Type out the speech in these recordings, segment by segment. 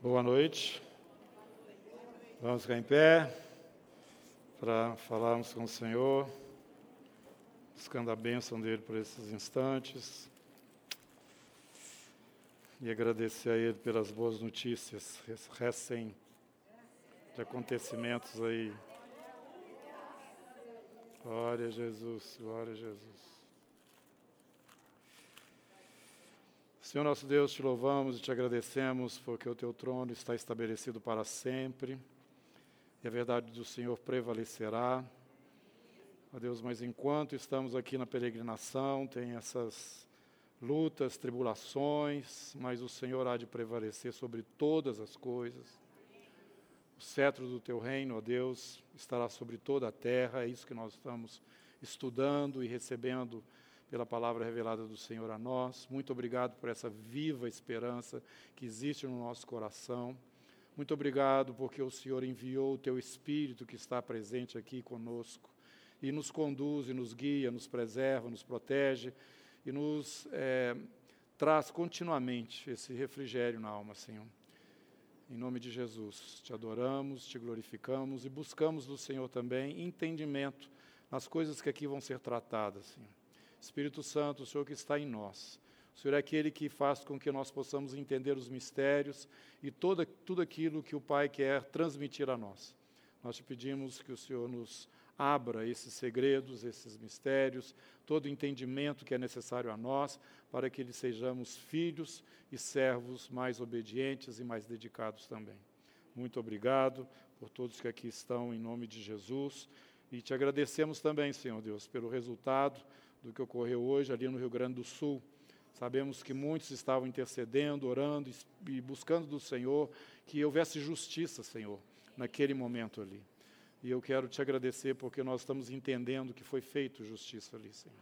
Boa noite. Vamos ficar em pé para falarmos com o Senhor, buscando a bênção dele por esses instantes e agradecer a Ele pelas boas notícias recém de acontecimentos aí. Glória a Jesus, glória a Jesus. Senhor nosso Deus, te louvamos e te agradecemos porque o teu trono está estabelecido para sempre e a verdade do Senhor prevalecerá. Ó Deus, mas enquanto estamos aqui na peregrinação, tem essas lutas, tribulações, mas o Senhor há de prevalecer sobre todas as coisas. O cetro do teu reino, ó Deus, estará sobre toda a terra, é isso que nós estamos estudando e recebendo pela palavra revelada do Senhor a nós. Muito obrigado por essa viva esperança que existe no nosso coração. Muito obrigado porque o Senhor enviou o teu Espírito que está presente aqui conosco e nos conduz, e nos guia, nos preserva, nos protege e nos é, traz continuamente esse refrigério na alma, Senhor. Em nome de Jesus, te adoramos, te glorificamos e buscamos do Senhor também entendimento nas coisas que aqui vão ser tratadas, Senhor. Espírito Santo, o Senhor que está em nós. O Senhor é aquele que faz com que nós possamos entender os mistérios e toda, tudo aquilo que o Pai quer transmitir a nós. Nós te pedimos que o Senhor nos abra esses segredos, esses mistérios, todo o entendimento que é necessário a nós, para que eles sejamos filhos e servos mais obedientes e mais dedicados também. Muito obrigado por todos que aqui estão, em nome de Jesus. E te agradecemos também, Senhor Deus, pelo resultado do que ocorreu hoje ali no Rio Grande do Sul. Sabemos que muitos estavam intercedendo, orando e buscando do Senhor que houvesse justiça, Senhor, naquele momento ali. E eu quero te agradecer porque nós estamos entendendo que foi feito justiça ali, Senhor.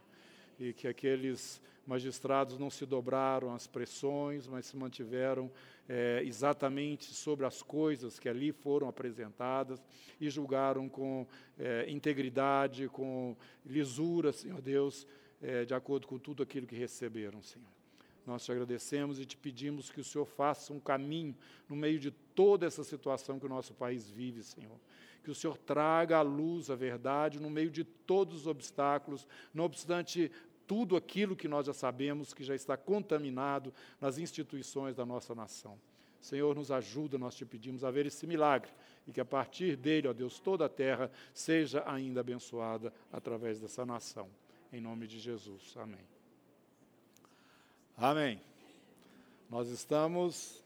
E que aqueles magistrados não se dobraram às pressões, mas se mantiveram é, exatamente sobre as coisas que ali foram apresentadas e julgaram com é, integridade, com lisura, Senhor Deus, é, de acordo com tudo aquilo que receberam, Senhor. Nós te agradecemos e te pedimos que o Senhor faça um caminho no meio de toda essa situação que o nosso país vive, Senhor. Que o Senhor traga à luz a verdade no meio de todos os obstáculos, não obstante tudo aquilo que nós já sabemos que já está contaminado nas instituições da nossa nação. Senhor, nos ajuda, nós te pedimos a ver esse milagre e que a partir dele, ó Deus, toda a terra seja ainda abençoada através dessa nação. Em nome de Jesus. Amém. Amém. Nós estamos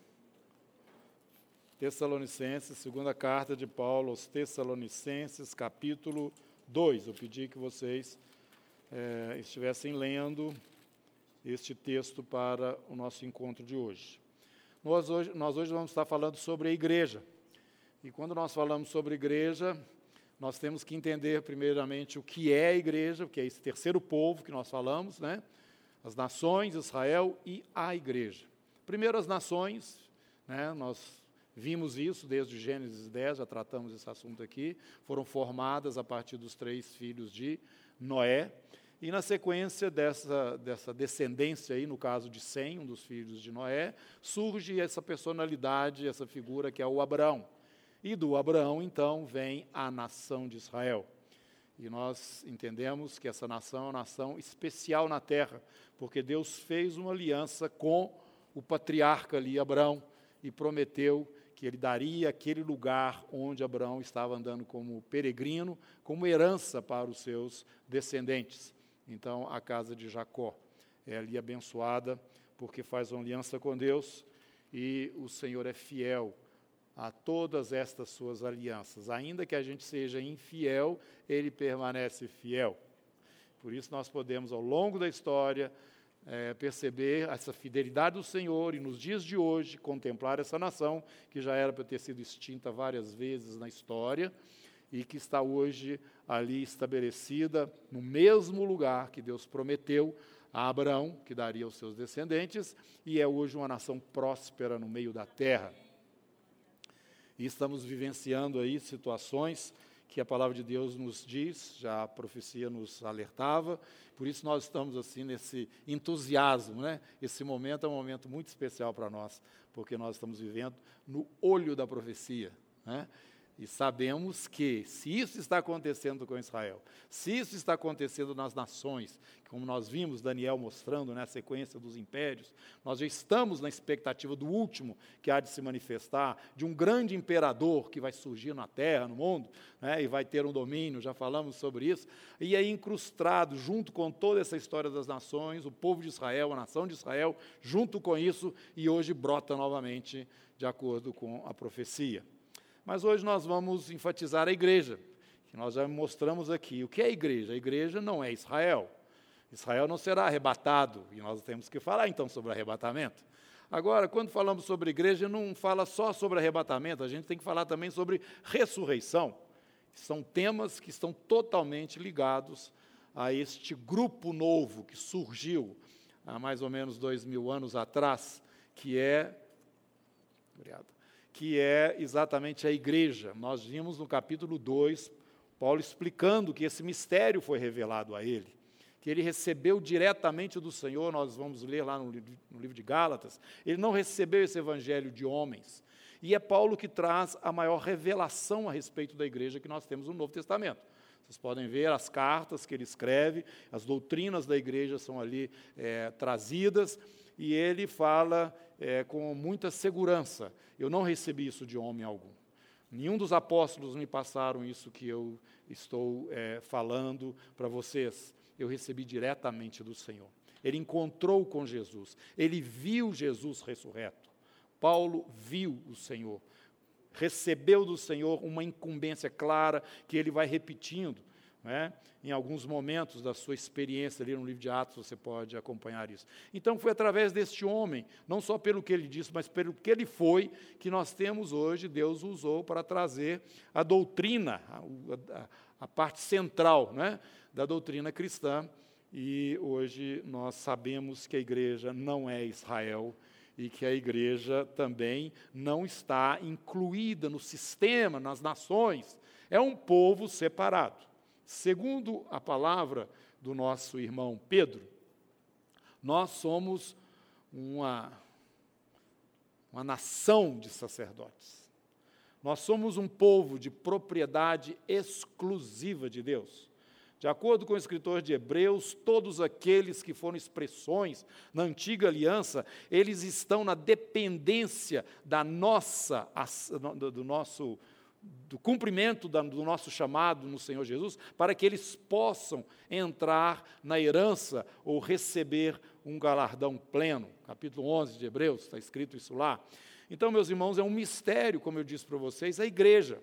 Tessalonicenses, segunda carta de Paulo aos Tessalonicenses, capítulo 2. Eu pedi que vocês é, estivessem lendo este texto para o nosso encontro de hoje. Nós, hoje. nós hoje vamos estar falando sobre a igreja. E quando nós falamos sobre igreja, nós temos que entender primeiramente o que é a igreja, que é esse terceiro povo que nós falamos, né? As nações, Israel e a igreja. Primeiro as nações, né? Nós vimos isso desde Gênesis 10, já tratamos esse assunto aqui, foram formadas a partir dos três filhos de Noé. E na sequência dessa, dessa descendência aí, no caso de Sem, um dos filhos de Noé, surge essa personalidade, essa figura que é o Abraão. E do Abraão, então, vem a nação de Israel. E nós entendemos que essa nação é uma nação especial na terra, porque Deus fez uma aliança com o patriarca ali, Abraão, e prometeu que ele daria aquele lugar onde Abraão estava andando como peregrino, como herança para os seus descendentes. Então, a casa de Jacó é ali abençoada, porque faz uma aliança com Deus e o Senhor é fiel a todas estas suas alianças. Ainda que a gente seja infiel, ele permanece fiel. Por isso, nós podemos, ao longo da história, é, perceber essa fidelidade do Senhor e, nos dias de hoje, contemplar essa nação que já era para ter sido extinta várias vezes na história e que está hoje ali estabelecida no mesmo lugar que Deus prometeu a Abraão, que daria aos seus descendentes, e é hoje uma nação próspera no meio da terra. E estamos vivenciando aí situações que a palavra de Deus nos diz, já a profecia nos alertava, por isso nós estamos assim nesse entusiasmo, né? Esse momento é um momento muito especial para nós, porque nós estamos vivendo no olho da profecia. Né? E sabemos que, se isso está acontecendo com Israel, se isso está acontecendo nas nações, como nós vimos Daniel mostrando na né, sequência dos impérios, nós já estamos na expectativa do último que há de se manifestar, de um grande imperador que vai surgir na terra, no mundo, né, e vai ter um domínio, já falamos sobre isso, e aí incrustado, junto com toda essa história das nações, o povo de Israel, a nação de Israel, junto com isso, e hoje brota novamente de acordo com a profecia. Mas hoje nós vamos enfatizar a igreja, que nós já mostramos aqui. O que é a igreja? A igreja não é Israel. Israel não será arrebatado, e nós temos que falar então sobre arrebatamento. Agora, quando falamos sobre igreja, não fala só sobre arrebatamento, a gente tem que falar também sobre ressurreição. São temas que estão totalmente ligados a este grupo novo que surgiu há mais ou menos dois mil anos atrás, que é. Obrigado que é exatamente a igreja. Nós vimos no capítulo 2, Paulo explicando que esse mistério foi revelado a ele, que ele recebeu diretamente do Senhor, nós vamos ler lá no livro, de Gálatas, ele não recebeu esse evangelho de homens. E é Paulo que traz a maior revelação a respeito da igreja que nós temos no Novo Testamento. Vocês podem ver as cartas que ele escreve, as doutrinas da igreja são ali é, trazidas, e ele fala é, com muita segurança: eu não recebi isso de homem algum. Nenhum dos apóstolos me passaram isso que eu estou é, falando para vocês. Eu recebi diretamente do Senhor. Ele encontrou com Jesus, ele viu Jesus ressurreto. Paulo viu o Senhor, recebeu do Senhor uma incumbência clara que ele vai repetindo. Né? Em alguns momentos da sua experiência ali no livro de Atos, você pode acompanhar isso. Então, foi através deste homem, não só pelo que ele disse, mas pelo que ele foi, que nós temos hoje, Deus usou para trazer a doutrina, a, a, a parte central né, da doutrina cristã. E hoje nós sabemos que a igreja não é Israel e que a igreja também não está incluída no sistema, nas nações. É um povo separado. Segundo a palavra do nosso irmão Pedro, nós somos uma, uma nação de sacerdotes. Nós somos um povo de propriedade exclusiva de Deus. De acordo com o escritor de Hebreus, todos aqueles que foram expressões na antiga aliança, eles estão na dependência da nossa, do nosso do cumprimento do nosso chamado no Senhor Jesus, para que eles possam entrar na herança ou receber um galardão pleno. Capítulo 11 de Hebreus, está escrito isso lá. Então, meus irmãos, é um mistério, como eu disse para vocês, a igreja.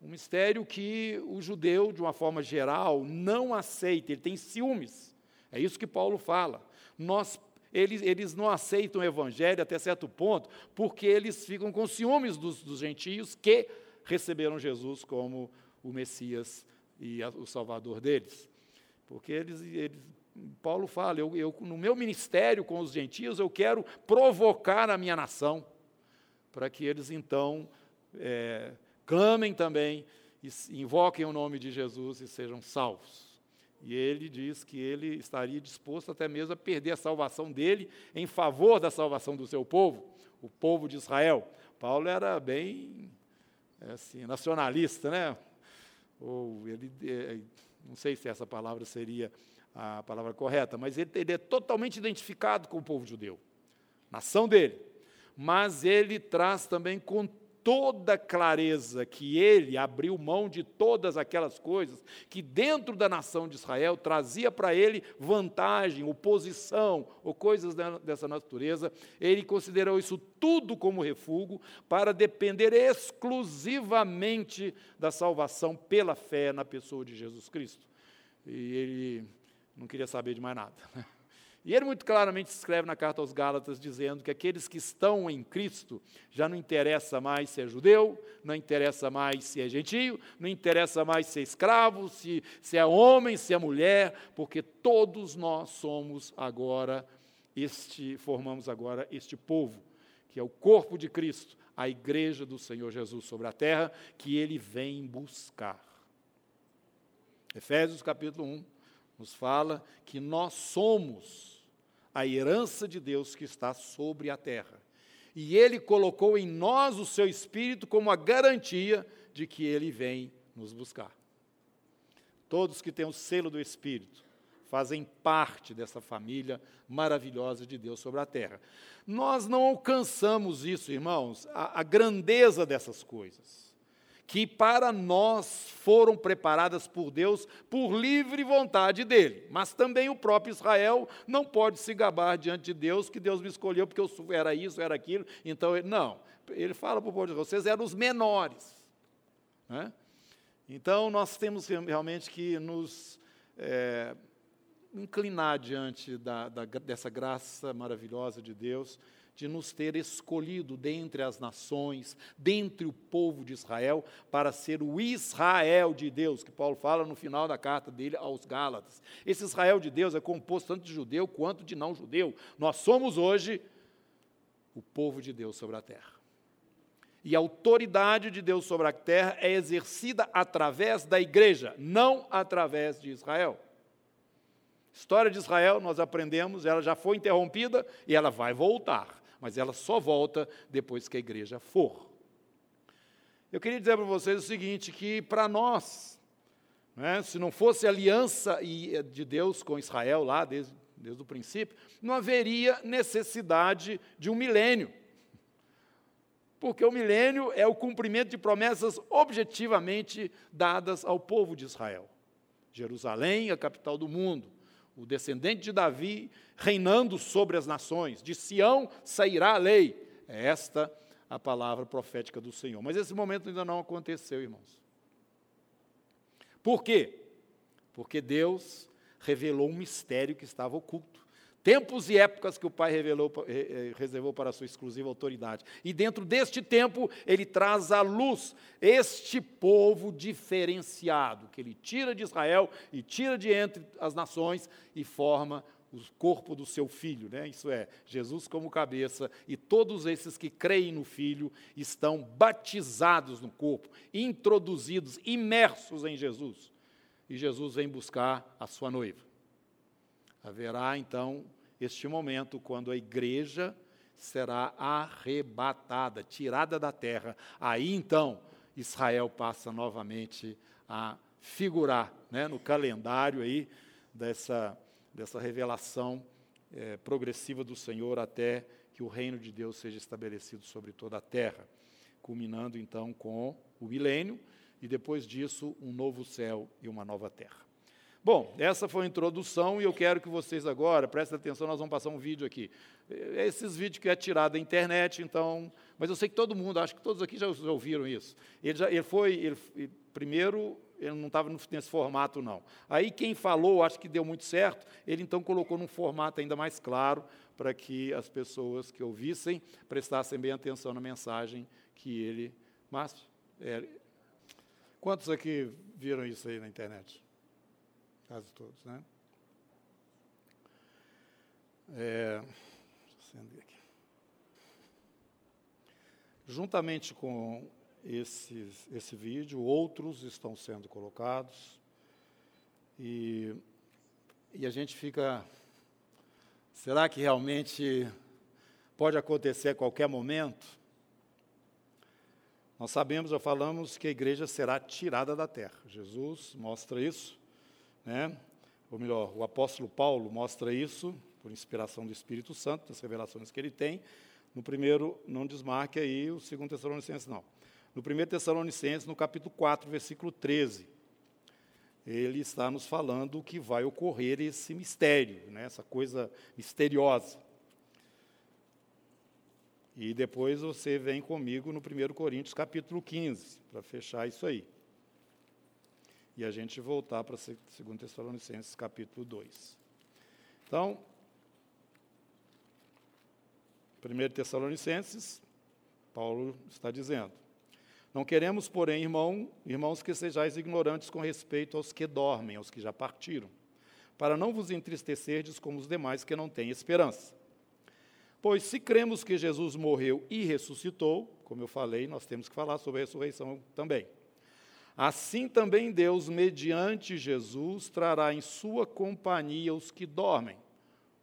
Um mistério que o judeu, de uma forma geral, não aceita, ele tem ciúmes. É isso que Paulo fala. Nós eles, eles não aceitam o evangelho até certo ponto, porque eles ficam com ciúmes dos, dos gentios que receberam Jesus como o Messias e o Salvador deles. Porque eles, eles Paulo fala, eu, eu, no meu ministério com os gentios, eu quero provocar a minha nação, para que eles então é, clamem também, invoquem o nome de Jesus e sejam salvos. E ele diz que ele estaria disposto até mesmo a perder a salvação dele em favor da salvação do seu povo, o povo de Israel. Paulo era bem assim, nacionalista, né? Ou ele, é, não sei se essa palavra seria a palavra correta, mas ele, ele é totalmente identificado com o povo judeu, nação dele. Mas ele traz também toda clareza que ele abriu mão de todas aquelas coisas que dentro da nação de Israel trazia para ele vantagem, oposição ou coisas dessa natureza, ele considerou isso tudo como refúgio para depender exclusivamente da salvação pela fé na pessoa de Jesus Cristo. E ele não queria saber de mais nada. E ele muito claramente escreve na carta aos Gálatas dizendo que aqueles que estão em Cristo já não interessa mais se é judeu, não interessa mais se é gentio, não interessa mais se é escravo, se, se é homem, se é mulher, porque todos nós somos agora este, formamos agora este povo, que é o corpo de Cristo, a igreja do Senhor Jesus sobre a terra, que ele vem buscar. Efésios capítulo 1 nos fala que nós somos a herança de Deus que está sobre a terra. E ele colocou em nós o seu espírito como a garantia de que ele vem nos buscar. Todos que têm o selo do espírito fazem parte dessa família maravilhosa de Deus sobre a terra. Nós não alcançamos isso, irmãos, a, a grandeza dessas coisas que para nós foram preparadas por Deus por livre vontade dele. Mas também o próprio Israel não pode se gabar diante de Deus que Deus me escolheu porque eu era isso, era aquilo. Então, ele, não. Ele fala para o povo de vocês eram os menores. Né? Então, nós temos realmente que nos é, inclinar diante da, da, dessa graça maravilhosa de Deus de nos ter escolhido dentre as nações, dentre o povo de Israel, para ser o Israel de Deus, que Paulo fala no final da carta dele aos Gálatas. Esse Israel de Deus é composto tanto de judeu quanto de não judeu. Nós somos hoje o povo de Deus sobre a terra. E a autoridade de Deus sobre a terra é exercida através da igreja, não através de Israel. História de Israel, nós aprendemos, ela já foi interrompida e ela vai voltar mas ela só volta depois que a igreja for. Eu queria dizer para vocês o seguinte: que para nós, né, se não fosse a aliança eh, de Deus com Israel lá desde, desde o princípio, não haveria necessidade de um milênio. Porque o milênio é o cumprimento de promessas objetivamente dadas ao povo de Israel. Jerusalém, a capital do mundo o descendente de Davi reinando sobre as nações. De Sião sairá a lei. É esta a palavra profética do Senhor. Mas esse momento ainda não aconteceu, irmãos. Por quê? Porque Deus revelou um mistério que estava oculto. Tempos e épocas que o Pai revelou, reservou para a sua exclusiva autoridade. E dentro deste tempo, ele traz à luz este povo diferenciado, que ele tira de Israel e tira de entre as nações e forma o corpo do seu filho, né? isso é, Jesus como cabeça, e todos esses que creem no filho estão batizados no corpo, introduzidos, imersos em Jesus. E Jesus vem buscar a sua noiva. Haverá então este momento quando a igreja será arrebatada, tirada da terra. Aí então Israel passa novamente a figurar né, no calendário aí dessa, dessa revelação é, progressiva do Senhor até que o reino de Deus seja estabelecido sobre toda a terra, culminando então com o milênio e depois disso um novo céu e uma nova terra. Bom, essa foi a introdução e eu quero que vocês agora, prestem atenção, nós vamos passar um vídeo aqui. É esses vídeos que é tirado da internet, então, mas eu sei que todo mundo, acho que todos aqui já, ouviram isso. Ele, já, ele foi, ele, primeiro, ele não estava nesse formato, não. Aí quem falou, acho que deu muito certo, ele então colocou num formato ainda mais claro, para que as pessoas que ouvissem prestassem bem atenção na mensagem que ele. Márcio, é, quantos aqui viram isso aí na internet? Quase todos, né? É, Juntamente com esses, esse vídeo, outros estão sendo colocados e, e a gente fica. Será que realmente pode acontecer a qualquer momento? Nós sabemos, já falamos, que a igreja será tirada da terra. Jesus mostra isso né? ou melhor, o apóstolo Paulo mostra isso, por inspiração do Espírito Santo, das revelações que ele tem. No primeiro, não desmarque aí o segundo Tessalonicenses, não. No primeiro Tessalonicenses, no capítulo 4, versículo 13, ele está nos falando o que vai ocorrer esse mistério, né? essa coisa misteriosa. E depois você vem comigo no 1 Coríntios, capítulo 15, para fechar isso aí e a gente voltar para 2 Tessalonicenses capítulo 2. Então, 1 Tessalonicenses, Paulo está dizendo: Não queremos, porém, irmão, irmãos, que sejais ignorantes com respeito aos que dormem, aos que já partiram, para não vos entristecerdes como os demais que não têm esperança. Pois se cremos que Jesus morreu e ressuscitou, como eu falei, nós temos que falar sobre a ressurreição também. Assim também Deus, mediante Jesus, trará em sua companhia os que dormem,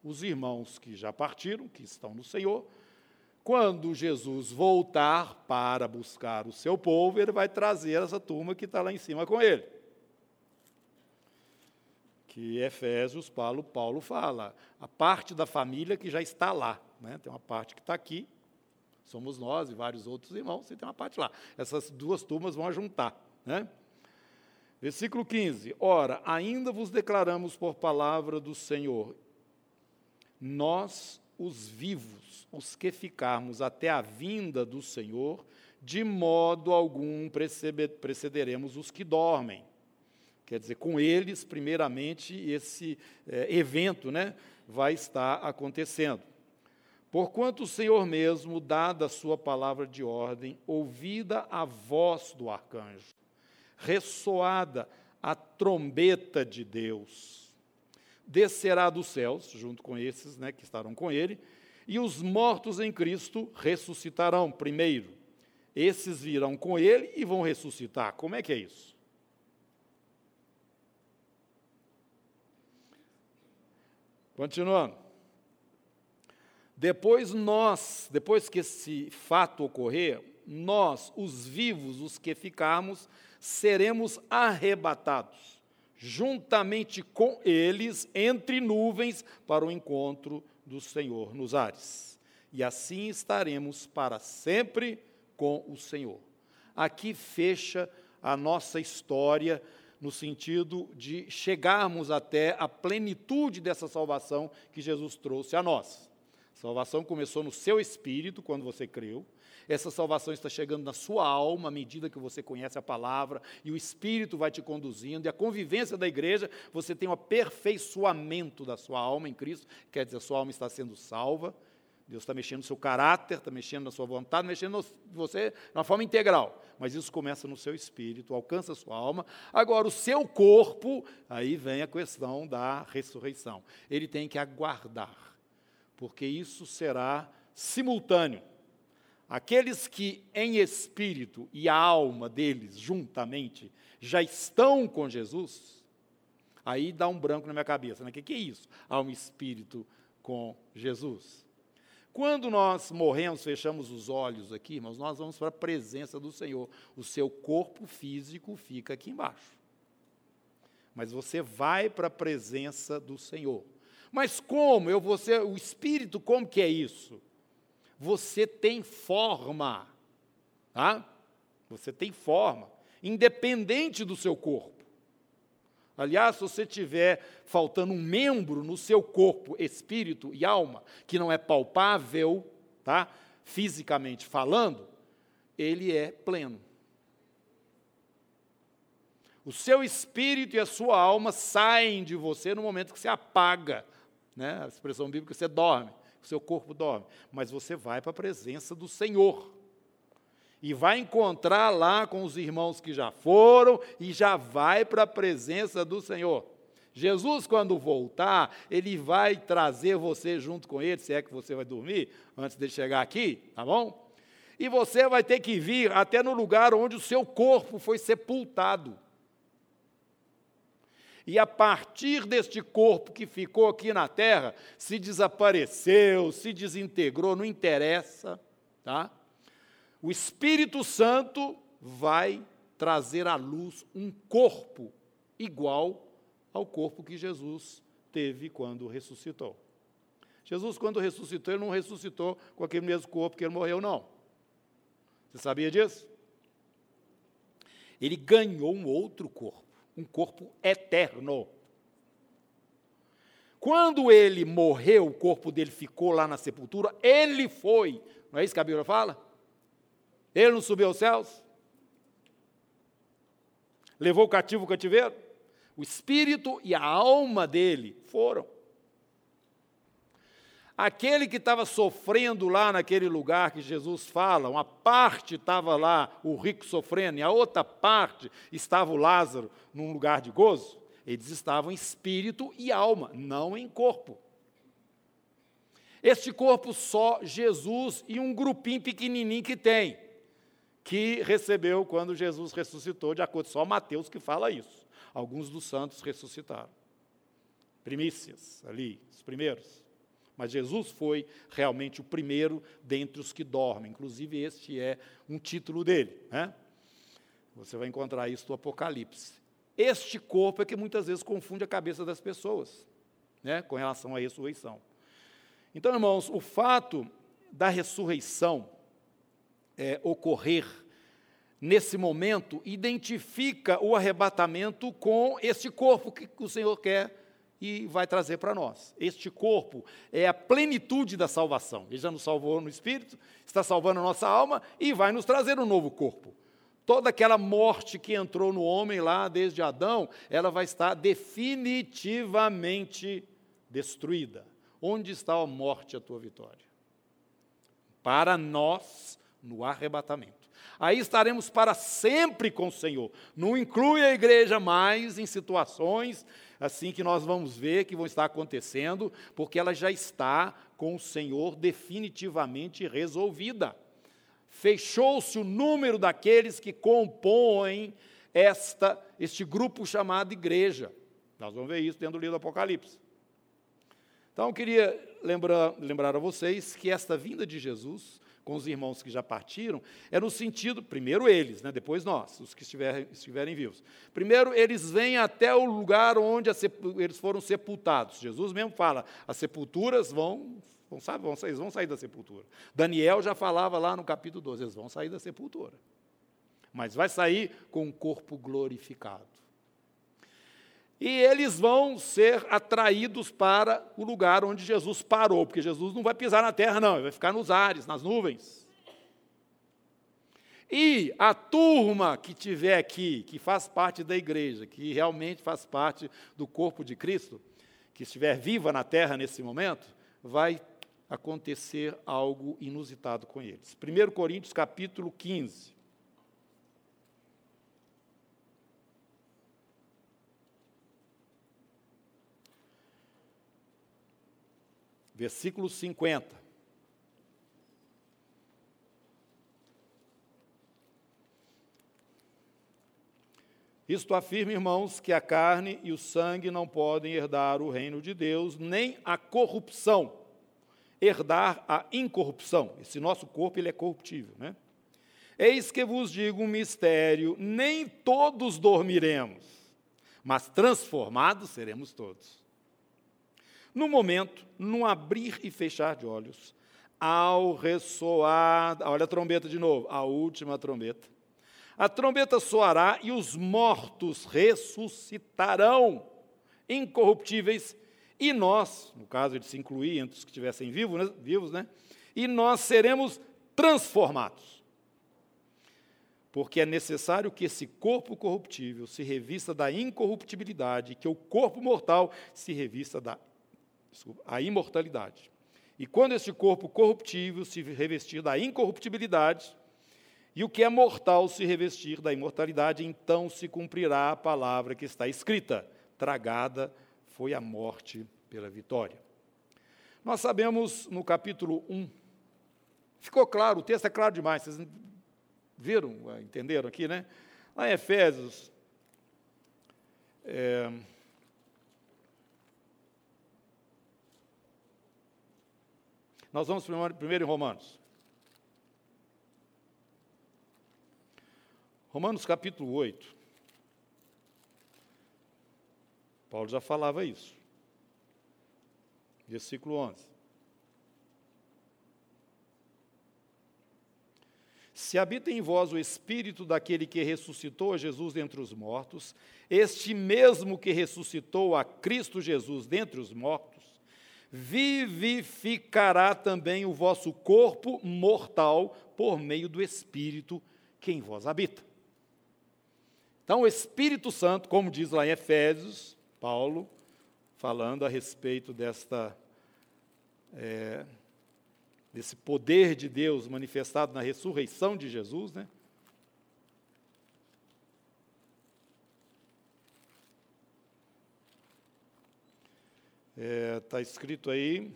os irmãos que já partiram, que estão no Senhor, Quando Jesus voltar para buscar o seu povo, ele vai trazer essa turma que está lá em cima com ele. Que Efésios, Paulo, Paulo fala, a parte da família que já está lá. Né? Tem uma parte que está aqui, somos nós e vários outros irmãos, e tem uma parte lá. Essas duas turmas vão juntar. Né? Versículo 15: Ora, ainda vos declaramos por palavra do Senhor, nós, os vivos, os que ficarmos até a vinda do Senhor, de modo algum precederemos os que dormem. Quer dizer, com eles, primeiramente, esse é, evento né, vai estar acontecendo. Porquanto o Senhor mesmo, dada a sua palavra de ordem, ouvida a voz do arcanjo, ressoada a trombeta de Deus. Descerá dos céus, junto com esses né, que estarão com ele, e os mortos em Cristo ressuscitarão primeiro. Esses virão com ele e vão ressuscitar. Como é que é isso? Continuando. Depois nós, depois que esse fato ocorrer, nós, os vivos, os que ficarmos, seremos arrebatados, juntamente com eles, entre nuvens, para o encontro do Senhor nos ares. E assim estaremos para sempre com o Senhor. Aqui fecha a nossa história no sentido de chegarmos até a plenitude dessa salvação que Jesus trouxe a nós. A salvação começou no seu espírito, quando você creu, essa salvação está chegando na sua alma à medida que você conhece a palavra e o Espírito vai te conduzindo. E a convivência da igreja, você tem um aperfeiçoamento da sua alma em Cristo, quer dizer, a sua alma está sendo salva. Deus está mexendo no seu caráter, está mexendo na sua vontade, mexendo em você de uma forma integral. Mas isso começa no seu espírito, alcança a sua alma. Agora, o seu corpo, aí vem a questão da ressurreição. Ele tem que aguardar, porque isso será simultâneo. Aqueles que em espírito e a alma deles juntamente já estão com Jesus, aí dá um branco na minha cabeça. Né? O que, que é isso? Alma e espírito com Jesus. Quando nós morremos, fechamos os olhos aqui, irmãos, nós vamos para a presença do Senhor. O seu corpo físico fica aqui embaixo. Mas você vai para a presença do Senhor. Mas como? Eu vou ser, o espírito, como que é isso? Você tem forma, tá? Você tem forma, independente do seu corpo. Aliás, se você tiver faltando um membro no seu corpo, espírito e alma, que não é palpável, tá? Fisicamente falando, ele é pleno. O seu espírito e a sua alma saem de você no momento que você apaga, né? A expressão bíblica, você dorme seu corpo dorme, mas você vai para a presença do Senhor. E vai encontrar lá com os irmãos que já foram e já vai para a presença do Senhor. Jesus, quando voltar, ele vai trazer você junto com ele, se é que você vai dormir antes de chegar aqui, tá bom? E você vai ter que vir até no lugar onde o seu corpo foi sepultado. E a partir deste corpo que ficou aqui na terra, se desapareceu, se desintegrou, não interessa, tá? O Espírito Santo vai trazer à luz um corpo igual ao corpo que Jesus teve quando ressuscitou. Jesus, quando ressuscitou, ele não ressuscitou com aquele mesmo corpo que ele morreu, não. Você sabia disso? Ele ganhou um outro corpo um corpo eterno. Quando ele morreu, o corpo dele ficou lá na sepultura, ele foi. Não é isso que a Bíblia fala? Ele não subiu aos céus? Levou o cativo o cativeiro? O espírito e a alma dele foram. Aquele que estava sofrendo lá naquele lugar que Jesus fala, uma parte estava lá, o rico sofrendo, e a outra parte estava o Lázaro num lugar de gozo. Eles estavam em espírito e alma, não em corpo. Este corpo só Jesus e um grupinho pequenininho que tem, que recebeu quando Jesus ressuscitou, de acordo só Mateus que fala isso. Alguns dos santos ressuscitaram. Primícias ali, os primeiros Mas Jesus foi realmente o primeiro dentre os que dormem. Inclusive, este é um título dele. Né? Você vai encontrar isso no Apocalipse. Este corpo é que muitas vezes confunde a cabeça das pessoas né, com relação à ressurreição. Então, irmãos, o fato da ressurreição é, ocorrer nesse momento identifica o arrebatamento com esse corpo que o Senhor quer e vai trazer para nós. Este corpo é a plenitude da salvação. Ele já nos salvou no espírito, está salvando a nossa alma e vai nos trazer um novo corpo. Toda aquela morte que entrou no homem lá desde Adão, ela vai estar definitivamente destruída. Onde está a morte, a tua vitória? Para nós, no arrebatamento. Aí estaremos para sempre com o Senhor. Não inclui a igreja mais em situações assim que nós vamos ver que vão estar acontecendo, porque ela já está com o Senhor definitivamente resolvida. Fechou-se o número daqueles que compõem esta, este grupo chamado igreja. Nós vamos ver isso dentro do livro do Apocalipse. Então, eu queria lembrar, lembrar a vocês que esta vinda de Jesus com os irmãos que já partiram, é no sentido, primeiro eles, né, depois nós, os que estiverem, estiverem vivos. Primeiro, eles vêm até o lugar onde eles foram sepultados. Jesus mesmo fala, as sepulturas vão, vão, sabe, vão, eles vão sair da sepultura. Daniel já falava lá no capítulo 12, eles vão sair da sepultura. Mas vai sair com um corpo glorificado e eles vão ser atraídos para o lugar onde Jesus parou, porque Jesus não vai pisar na terra, não, ele vai ficar nos ares, nas nuvens. E a turma que tiver aqui, que faz parte da igreja, que realmente faz parte do corpo de Cristo, que estiver viva na terra nesse momento, vai acontecer algo inusitado com eles. 1 Coríntios capítulo 15. Versículo 50. Isto afirma, irmãos, que a carne e o sangue não podem herdar o reino de Deus, nem a corrupção herdar a incorrupção. Esse nosso corpo ele é corruptível, né? Eis que vos digo um mistério: nem todos dormiremos, mas transformados seremos todos no momento, num abrir e fechar de olhos, ao ressoar, olha a trombeta de novo, a última trombeta. A trombeta soará e os mortos ressuscitarão, incorruptíveis, e nós, no caso de se incluir entre os que estivessem vivos, né, vivos, né? E nós seremos transformados. Porque é necessário que esse corpo corruptível se revista da incorruptibilidade, que o corpo mortal se revista da a imortalidade. E quando este corpo corruptível se revestir da incorruptibilidade, e o que é mortal se revestir da imortalidade, então se cumprirá a palavra que está escrita: tragada foi a morte pela vitória. Nós sabemos no capítulo 1, ficou claro, o texto é claro demais, vocês viram, entenderam aqui, né? Lá em Efésios, é, Nós vamos primeiro em Romanos. Romanos capítulo 8. Paulo já falava isso. Versículo 11. Se habita em vós o espírito daquele que ressuscitou a Jesus dentre os mortos, este mesmo que ressuscitou a Cristo Jesus dentre os mortos, vivificará também o vosso corpo mortal por meio do Espírito que em vós habita. Então, o Espírito Santo, como diz lá em Efésios, Paulo, falando a respeito desta, é, desse poder de Deus manifestado na ressurreição de Jesus, né? Está é, tá escrito aí.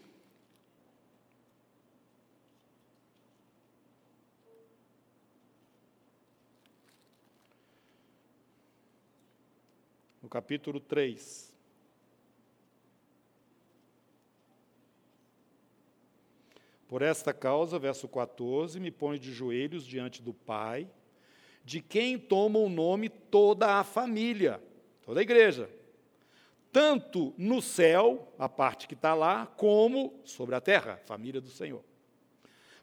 No capítulo 3. Por esta causa, verso 14, me põe de joelhos diante do Pai, de quem toma o nome toda a família, toda a igreja, tanto no céu, a parte que está lá, como sobre a terra, família do Senhor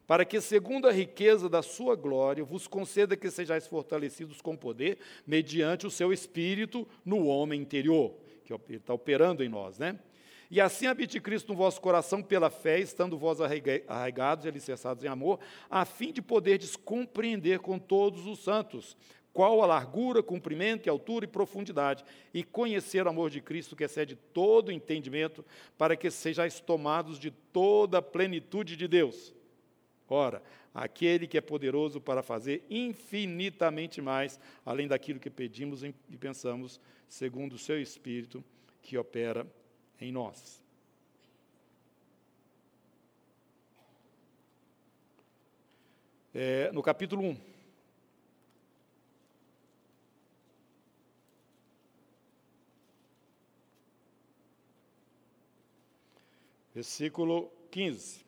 para que, segundo a riqueza da sua glória, vos conceda que sejais fortalecidos com poder, mediante o seu espírito no homem interior, que está operando em nós, né? E assim habite Cristo no vosso coração pela fé, estando vós arraigados e alicerçados em amor, a fim de poderdes compreender com todos os santos qual a largura, comprimento e altura e profundidade, e conhecer o amor de Cristo que excede todo entendimento, para que sejais tomados de toda a plenitude de Deus. Ora, aquele que é poderoso para fazer infinitamente mais, além daquilo que pedimos e pensamos, segundo o seu Espírito que opera em nós. É, no capítulo 1. Versículo 15.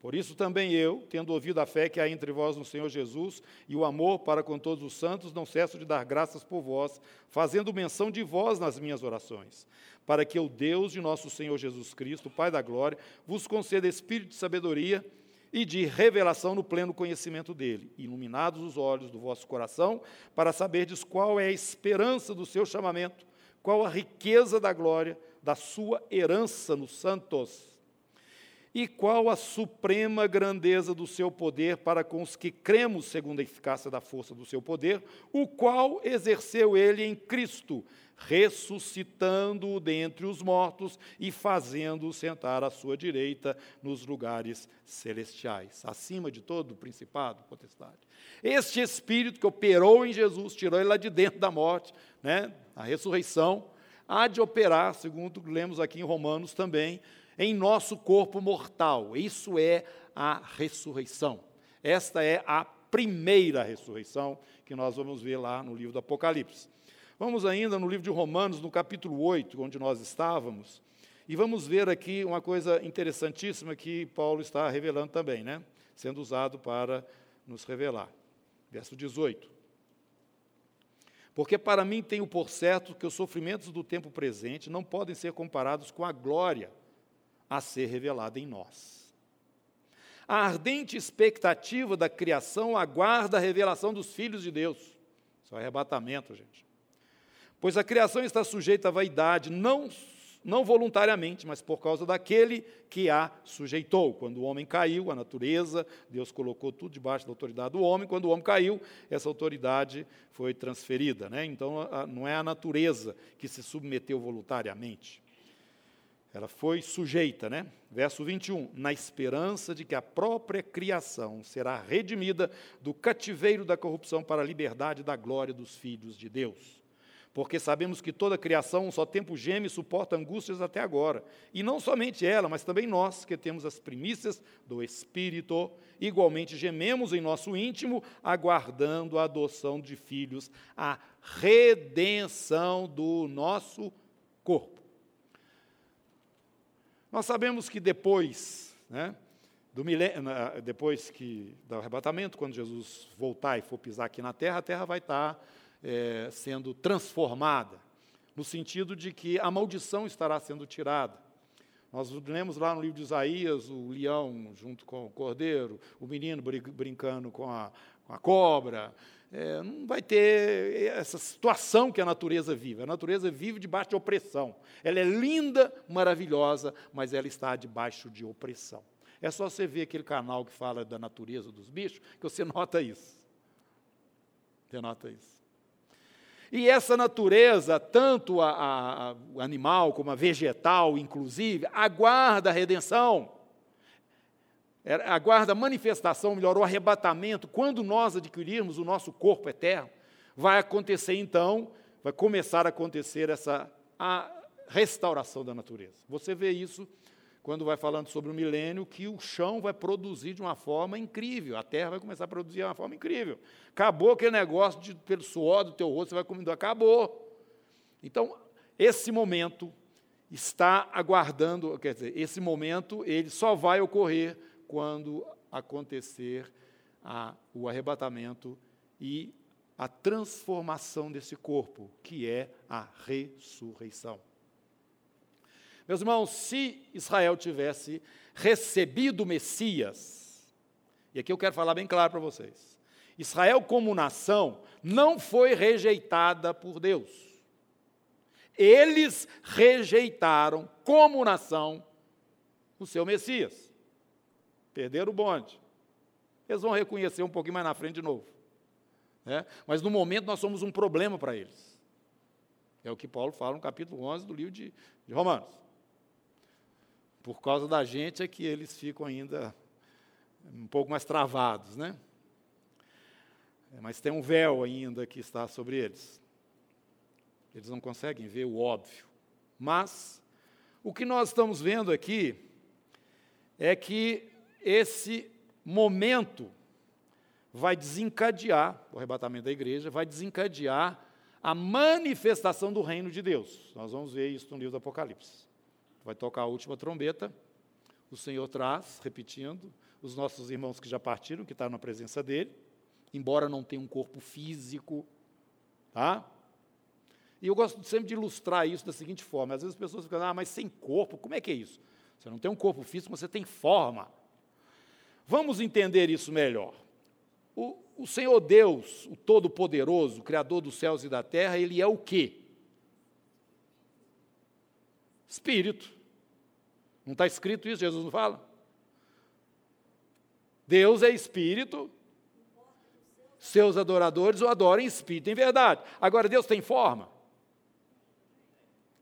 Por isso também eu, tendo ouvido a fé que há entre vós no Senhor Jesus e o amor para com todos os santos, não cesso de dar graças por vós, fazendo menção de vós nas minhas orações, para que o Deus de nosso Senhor Jesus Cristo, Pai da glória, vos conceda espírito de sabedoria e de revelação no pleno conhecimento dele, iluminados os olhos do vosso coração, para saberdes qual é a esperança do seu chamamento, qual a riqueza da glória da sua herança nos santos e qual a suprema grandeza do seu poder para com os que cremos segundo a eficácia da força do seu poder, o qual exerceu ele em Cristo, ressuscitando-o dentre os mortos e fazendo-o sentar à sua direita nos lugares celestiais, acima de todo o principado, potestade. Este Espírito que operou em Jesus, tirou ele lá de dentro da morte, né, a ressurreição, há de operar, segundo lemos aqui em Romanos também, em nosso corpo mortal. Isso é a ressurreição. Esta é a primeira ressurreição que nós vamos ver lá no livro do Apocalipse. Vamos ainda no livro de Romanos, no capítulo 8, onde nós estávamos, e vamos ver aqui uma coisa interessantíssima que Paulo está revelando também, né? Sendo usado para nos revelar. Verso 18. Porque para mim tenho por certo que os sofrimentos do tempo presente não podem ser comparados com a glória a ser revelada em nós. A ardente expectativa da criação aguarda a revelação dos filhos de Deus. Isso é arrebatamento, gente. Pois a criação está sujeita à vaidade, não, não voluntariamente, mas por causa daquele que a sujeitou. Quando o homem caiu, a natureza, Deus colocou tudo debaixo da autoridade do homem. Quando o homem caiu, essa autoridade foi transferida. Né? Então, não é a natureza que se submeteu voluntariamente. Ela foi sujeita, né? Verso 21, na esperança de que a própria criação será redimida do cativeiro da corrupção para a liberdade da glória dos filhos de Deus. Porque sabemos que toda a criação, só tempo geme e suporta angústias até agora. E não somente ela, mas também nós, que temos as primícias do Espírito, igualmente gememos em nosso íntimo, aguardando a adoção de filhos, a redenção do nosso corpo. Nós sabemos que depois, né, do milênio, depois que do arrebatamento, quando Jesus voltar e for pisar aqui na terra, a terra vai estar é, sendo transformada, no sentido de que a maldição estará sendo tirada. Nós lemos lá no livro de Isaías o leão junto com o cordeiro, o menino brincando com a, com a cobra, é, não vai ter essa situação que a natureza vive. A natureza vive debaixo de opressão. Ela é linda, maravilhosa, mas ela está debaixo de opressão. É só você ver aquele canal que fala da natureza dos bichos, que você nota isso. Você nota isso. E essa natureza, tanto a, a, a animal como a vegetal, inclusive, aguarda a redenção aguarda a manifestação, melhor, o arrebatamento, quando nós adquirirmos o nosso corpo eterno, vai acontecer então, vai começar a acontecer essa a restauração da natureza. Você vê isso quando vai falando sobre o milênio, que o chão vai produzir de uma forma incrível, a terra vai começar a produzir de uma forma incrível. Acabou aquele negócio de, pelo suor do teu rosto, você vai comendo, acabou. Então, esse momento está aguardando, quer dizer, esse momento ele só vai ocorrer quando acontecer a, o arrebatamento e a transformação desse corpo, que é a ressurreição. Meus irmãos, se Israel tivesse recebido o Messias, e aqui eu quero falar bem claro para vocês: Israel, como nação, não foi rejeitada por Deus. Eles rejeitaram, como nação, o seu Messias. Perderam o bonde. Eles vão reconhecer um pouquinho mais na frente de novo. Né? Mas no momento nós somos um problema para eles. É o que Paulo fala no capítulo 11 do livro de, de Romanos. Por causa da gente é que eles ficam ainda um pouco mais travados, né? É, mas tem um véu ainda que está sobre eles. Eles não conseguem ver o óbvio. Mas o que nós estamos vendo aqui é que esse momento vai desencadear, o arrebatamento da igreja, vai desencadear a manifestação do reino de Deus. Nós vamos ver isso no livro do Apocalipse. Vai tocar a última trombeta, o Senhor traz, repetindo, os nossos irmãos que já partiram, que estão na presença dele, embora não tenham um corpo físico, tá? E eu gosto sempre de ilustrar isso da seguinte forma: às vezes as pessoas ficam, ah, mas sem corpo, como é que é isso? Você não tem um corpo físico, mas você tem forma. Vamos entender isso melhor. O, o Senhor Deus, o Todo-Poderoso, o Criador dos céus e da terra, ele é o quê? Espírito. Não está escrito isso? Jesus não fala? Deus é espírito, seus adoradores o adoram em espírito, em verdade. Agora, Deus tem forma?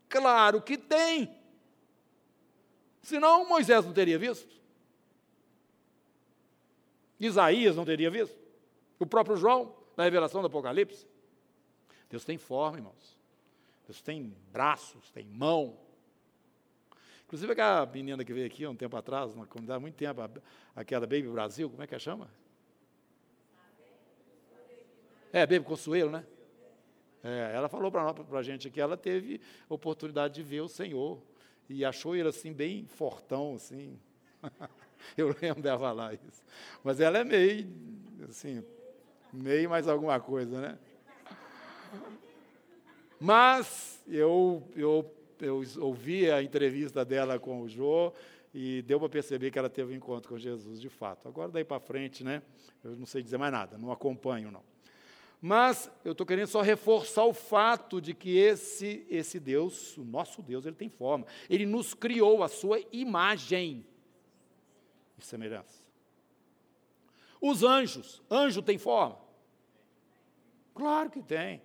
Claro que tem. Senão Moisés não teria visto. Isaías não teria visto. O próprio João, na revelação do Apocalipse. Deus tem forma, irmãos. Deus tem braços, tem mão. Inclusive aquela menina que veio aqui há um tempo atrás, na comunidade, há muito tempo, aquela Baby Brasil, como é que ela chama? É, Baby Consuelo, né? É, ela falou para a gente que ela teve oportunidade de ver o Senhor e achou ele assim bem fortão, assim. Eu lembro dela falar isso. Mas ela é meio, assim, meio mais alguma coisa, né? Mas eu, eu, eu ouvi a entrevista dela com o Jô e deu para perceber que ela teve um encontro com Jesus de fato. Agora, daí para frente, né? Eu não sei dizer mais nada, não acompanho, não. Mas eu estou querendo só reforçar o fato de que esse, esse Deus, o nosso Deus, ele tem forma. Ele nos criou a sua imagem e semelhança. Os anjos, anjo tem forma? Claro que tem.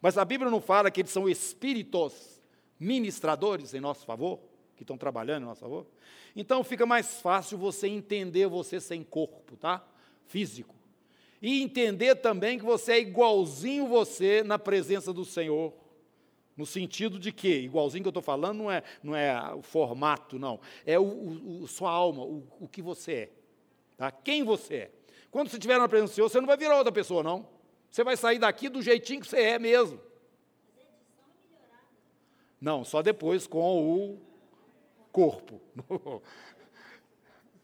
Mas a Bíblia não fala que eles são espíritos ministradores em nosso favor, que estão trabalhando em nosso favor? Então fica mais fácil você entender você sem corpo, tá? Físico. E entender também que você é igualzinho você na presença do Senhor. No sentido de que, igualzinho que eu estou falando, não é, não é o formato, não. É o, o, sua alma, o, o que você é. Tá? Quem você é. Quando você estiver na presença do Senhor, você não vai virar outra pessoa, não. Você vai sair daqui do jeitinho que você é mesmo. Não, só depois com o corpo.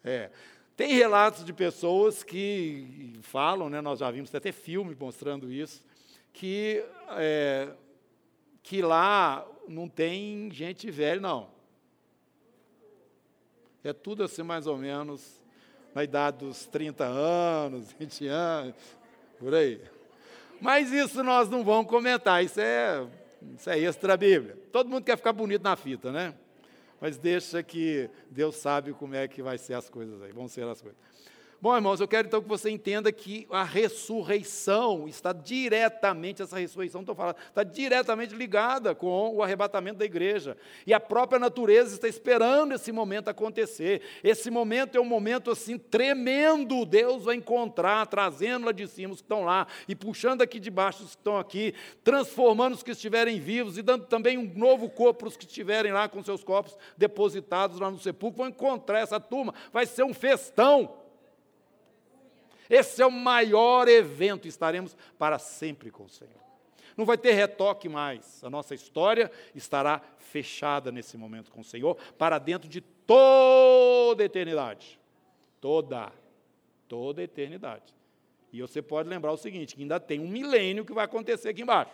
é. Tem relatos de pessoas que falam, né, nós já vimos até filme mostrando isso, que, é, que lá não tem gente velha, não. É tudo assim mais ou menos na idade dos 30 anos, 20 anos, por aí. Mas isso nós não vamos comentar, isso é, isso é extra Bíblia. Todo mundo quer ficar bonito na fita, né? Mas deixa que Deus sabe como é que vai ser as coisas aí, vão ser as coisas. Bom, irmãos, eu quero então que você entenda que a ressurreição está diretamente, essa ressurreição, estou falando, está diretamente ligada com o arrebatamento da igreja. E a própria natureza está esperando esse momento acontecer. Esse momento é um momento assim tremendo. Deus vai encontrar, trazendo lá de cima os que estão lá e puxando aqui de baixo os que estão aqui, transformando os que estiverem vivos e dando também um novo corpo para os que estiverem lá com seus corpos depositados lá no sepulcro. Vão encontrar essa turma, vai ser um festão. Esse é o maior evento, estaremos para sempre com o Senhor. Não vai ter retoque mais. A nossa história estará fechada nesse momento com o Senhor para dentro de toda a eternidade. Toda. Toda a eternidade. E você pode lembrar o seguinte: que ainda tem um milênio que vai acontecer aqui embaixo.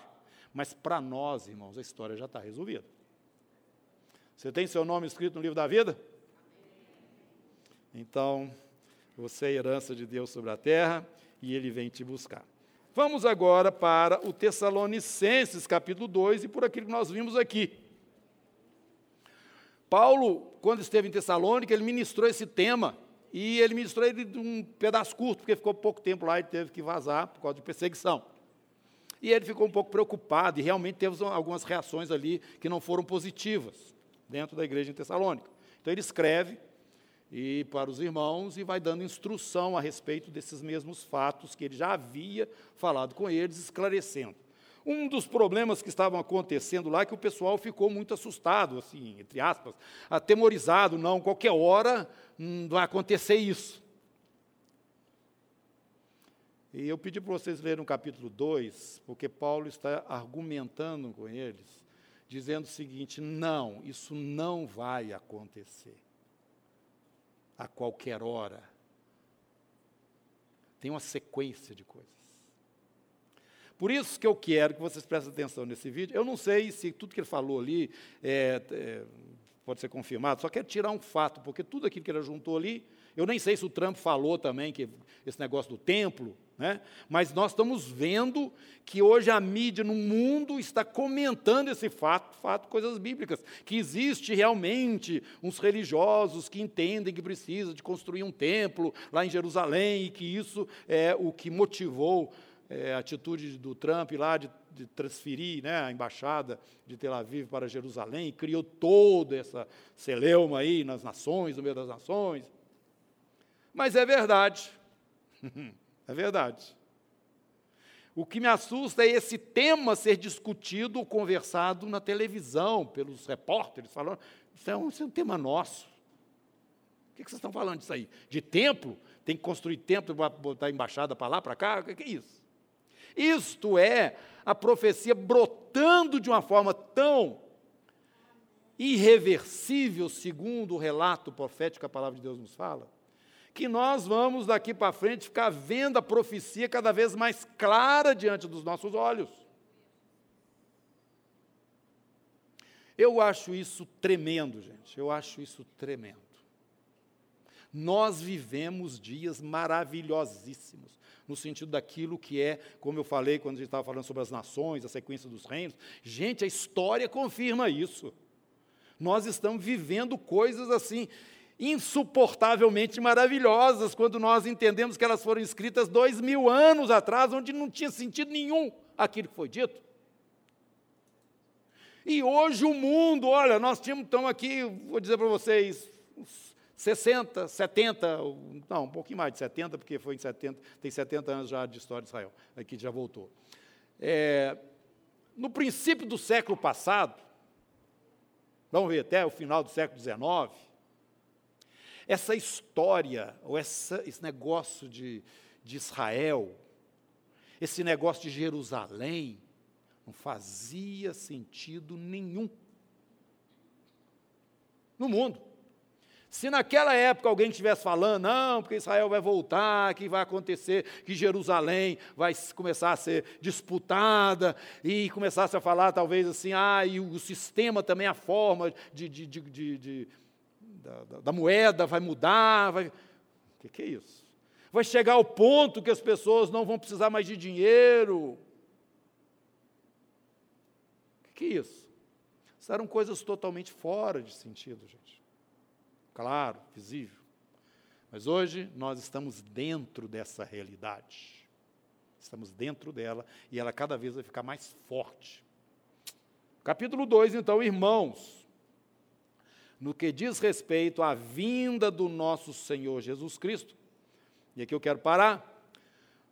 Mas para nós, irmãos, a história já está resolvida. Você tem seu nome escrito no livro da vida? Então, você é herança de Deus sobre a terra e ele vem te buscar. Vamos agora para o Tessalonicenses, capítulo 2, e por aquilo que nós vimos aqui. Paulo, quando esteve em Tessalônica, ele ministrou esse tema, e ele ministrou ele de um pedaço curto, porque ficou pouco tempo lá e teve que vazar por causa de perseguição. E ele ficou um pouco preocupado, e realmente teve algumas reações ali que não foram positivas dentro da igreja em Tessalônica. Então ele escreve e para os irmãos e vai dando instrução a respeito desses mesmos fatos que ele já havia falado com eles, esclarecendo. Um dos problemas que estavam acontecendo lá é que o pessoal ficou muito assustado, assim, entre aspas, atemorizado, não, qualquer hora hum, vai acontecer isso. E eu pedi para vocês lerem o capítulo 2, porque Paulo está argumentando com eles, dizendo o seguinte: não, isso não vai acontecer a qualquer hora. Tem uma sequência de coisas. Por isso que eu quero que vocês prestem atenção nesse vídeo. Eu não sei se tudo que ele falou ali é, é, pode ser confirmado, só quero tirar um fato, porque tudo aquilo que ele juntou ali, eu nem sei se o Trump falou também que esse negócio do templo, né? Mas nós estamos vendo que hoje a mídia no mundo está comentando esse fato, fato, coisas bíblicas, que existe realmente uns religiosos que entendem que precisa de construir um templo lá em Jerusalém e que isso é o que motivou é, a atitude do Trump lá de, de transferir né, a embaixada de Tel Aviv para Jerusalém, e criou toda essa celeuma aí nas nações, no meio das nações. Mas é verdade. É verdade. O que me assusta é esse tema ser discutido ou conversado na televisão, pelos repórteres, falando, isso é um, isso é um tema nosso. O que, vocês estão falando disso aí? De templo? Tem que construir templo para botar embaixada para lá, para cá? O que é isso? Isto é a profecia brotando de uma forma tão irreversível, segundo o relato profético que a palavra de Deus nos fala, que nós vamos daqui para frente ficar vendo a profecia cada vez mais clara diante dos nossos olhos. Eu acho isso tremendo, gente. Eu acho isso tremendo. Nós vivemos dias maravilhosíssimos, no sentido daquilo que é, como eu falei quando a gente estava falando sobre as nações, a sequência dos reinos. Gente, a história confirma isso. Nós estamos vivendo coisas assim insuportavelmente maravilhosas quando nós entendemos que elas foram escritas dois mil anos atrás, onde não tinha sentido nenhum aquilo que foi dito. E hoje o mundo, olha, nós tínhamos, então aqui, vou dizer para vocês, 60, 70, não, um pouquinho mais de 70, porque foi em 70, tem 70 anos já de história de Israel, aqui já voltou. É, no princípio do século passado, vamos ver, até o final do século XIX, essa história, ou essa, esse negócio de, de Israel, esse negócio de Jerusalém, não fazia sentido nenhum no mundo. Se naquela época alguém estivesse falando, não, porque Israel vai voltar, que vai acontecer, que Jerusalém vai começar a ser disputada, e começasse a falar talvez assim, ah, e o sistema também, a forma de, de, de, de da, da, da moeda vai mudar. Vai... O que, que é isso? Vai chegar ao ponto que as pessoas não vão precisar mais de dinheiro. O que, que é isso? Isso eram coisas totalmente fora de sentido, gente. Claro, visível. Mas hoje nós estamos dentro dessa realidade. Estamos dentro dela e ela cada vez vai ficar mais forte. Capítulo 2, então, irmãos, no que diz respeito à vinda do nosso Senhor Jesus Cristo. E aqui eu quero parar.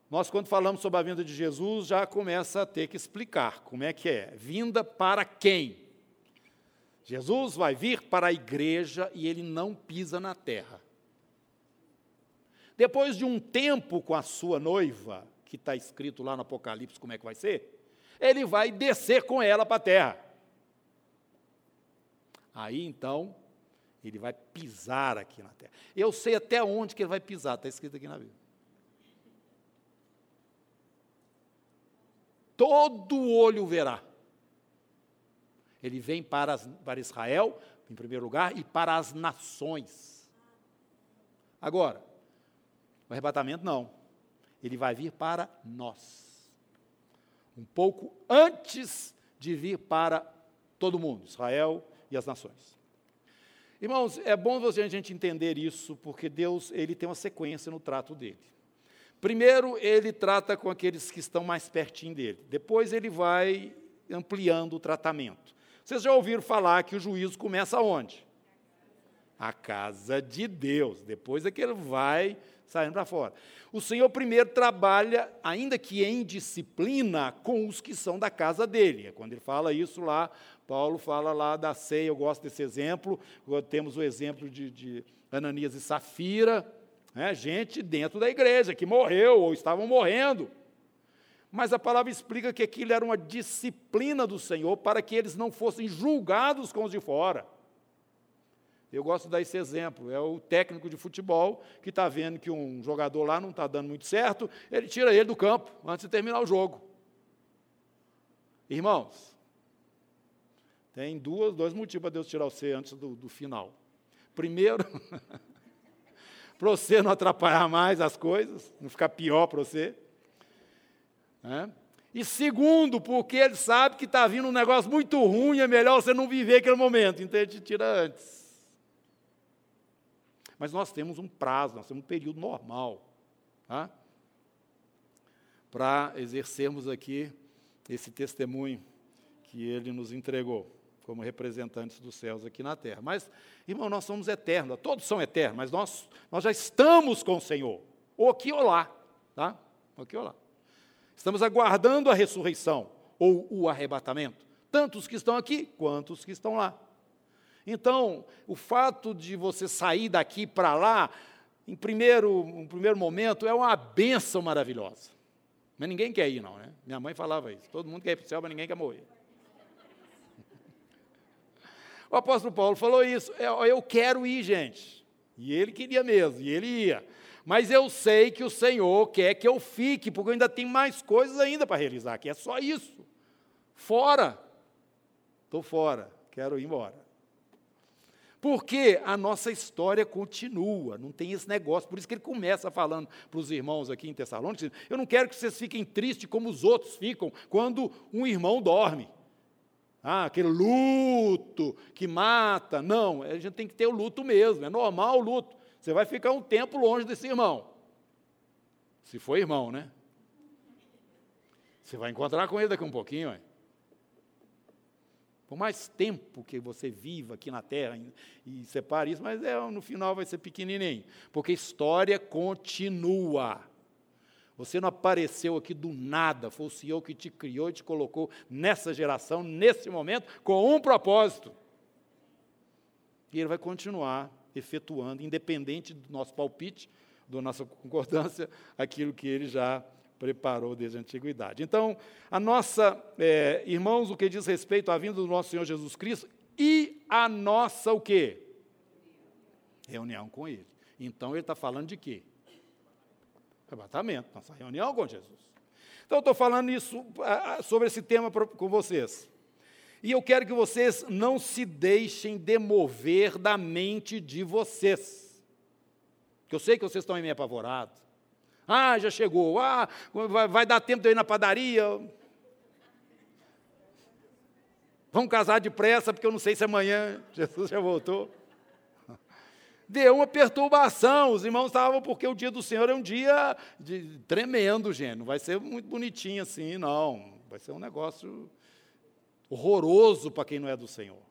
Nós, quando falamos sobre a vinda de Jesus, já começa a ter que explicar como é que é. Vinda para quem? Jesus vai vir para a igreja e ele não pisa na terra. Depois de um tempo com a sua noiva, que está escrito lá no Apocalipse como é que vai ser, ele vai descer com ela para a terra. Aí então Ele vai pisar aqui na terra. Eu sei até onde que ele vai pisar, está escrito aqui na Bíblia. Todo olho verá. Ele vem para, as, para Israel, em primeiro lugar, e para as nações. Agora, o arrebatamento não. Ele vai vir para nós. Um pouco antes de vir para todo mundo, Israel e as nações. Irmãos, é bom a gente entender isso, porque Deus ele tem uma sequência no trato dele. Primeiro, ele trata com aqueles que estão mais pertinho dele. Depois, ele vai ampliando o tratamento. Vocês já ouviram falar que o juízo começa onde? A casa de Deus. Depois é que ele vai saindo para fora. O Senhor primeiro trabalha, ainda que em disciplina, com os que são da casa dele. É quando ele fala isso lá, Paulo fala lá da ceia, eu gosto desse exemplo. Temos o exemplo de, de Ananias e Safira, né, gente dentro da igreja que morreu ou estavam morrendo. Mas a palavra explica que aquilo era uma disciplina do Senhor para que eles não fossem julgados com os de fora. Eu gosto de dar esse exemplo. É o técnico de futebol que está vendo que um jogador lá não está dando muito certo, ele tira ele do campo antes de terminar o jogo. Irmãos, tem duas, dois motivos para Deus tirar você antes do, do final. Primeiro, para você não atrapalhar mais as coisas, não ficar pior para você. Né? E segundo, porque ele sabe que está vindo um negócio muito ruim, é melhor você não viver aquele momento, então ele te tira antes. Mas nós temos um prazo, nós temos um período normal tá? para exercermos aqui esse testemunho que ele nos entregou como representantes dos céus aqui na terra. Mas, irmão, nós somos eternos, todos são eternos, mas nós, nós já estamos com o Senhor, ou aqui ou lá, tá? Ou aqui ou lá. Estamos aguardando a ressurreição ou o arrebatamento, tanto os que estão aqui quanto os que estão lá. Então, o fato de você sair daqui para lá, em primeiro, um primeiro momento, é uma benção maravilhosa. Mas ninguém quer ir, não, né? Minha mãe falava isso. Todo mundo quer ir para o céu, mas ninguém quer morrer. O apóstolo Paulo falou isso. Eu, eu quero ir, gente. E ele queria mesmo, e ele ia. Mas eu sei que o Senhor quer que eu fique, porque eu ainda tenho mais coisas ainda para realizar aqui. É só isso. Fora. Estou fora. Quero ir embora. Porque a nossa história continua, não tem esse negócio. Por isso que ele começa falando para os irmãos aqui em Tessalônica: eu não quero que vocês fiquem tristes como os outros ficam quando um irmão dorme. Ah, aquele luto que mata. Não, a gente tem que ter o luto mesmo, é normal o luto. Você vai ficar um tempo longe desse irmão. Se for irmão, né? Você vai encontrar com ele daqui um pouquinho. Hein? Por mais tempo que você viva aqui na terra e, separe isso, mas é, no final vai ser pequenininho. Porque história continua. Você não apareceu aqui do nada, foi o Senhor que te criou e te colocou nessa geração, nesse momento, com um propósito. E Ele vai continuar efetuando, independente do nosso palpite, da nossa concordância, aquilo que ele já preparou desde a antiguidade. Então, a nossa, é, irmãos, o que diz respeito à vinda do nosso Senhor Jesus Cristo e a nossa o quê? Reunião com Ele. Então, ele está falando de quê? Arrebatamento, nossa reunião com Jesus. Então, eu estou falando isso, sobre esse tema com vocês. E eu quero que vocês não se deixem demover da mente de vocês. Que eu sei que vocês estão meio apavorados. Ah, já chegou. Ah, vai, vai dar tempo de eu ir na padaria. Vamos casar depressa, porque eu não sei se amanhã Jesus já voltou. Deu uma perturbação. Os irmãos estavam, porque o dia do Senhor é um dia de, tremendo, gente. Não vai ser muito bonitinho assim, não. Vai ser um negócio horroroso para quem não é do Senhor.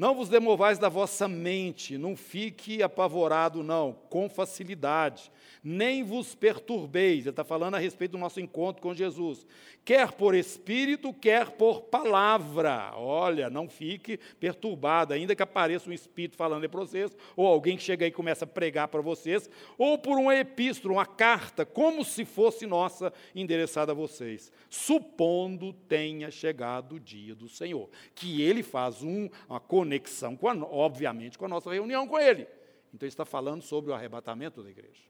Não vos demovais da vossa mente, não fique apavorado, não, com facilidade. Nem vos perturbeis. Ele está falando a respeito do nosso encontro com Jesus. Quer por espírito, quer por palavra. Olha, não fique perturbado, ainda que apareça um espírito falando para vocês, ou alguém que chega aí e começa a pregar para vocês, ou por uma epístola, uma carta, como se fosse nossa, endereçada a vocês, supondo tenha chegado o dia do Senhor. Que ele faz um, uma conexão, com a, obviamente, com a nossa reunião com ele. Então, ele está falando sobre o arrebatamento da igreja.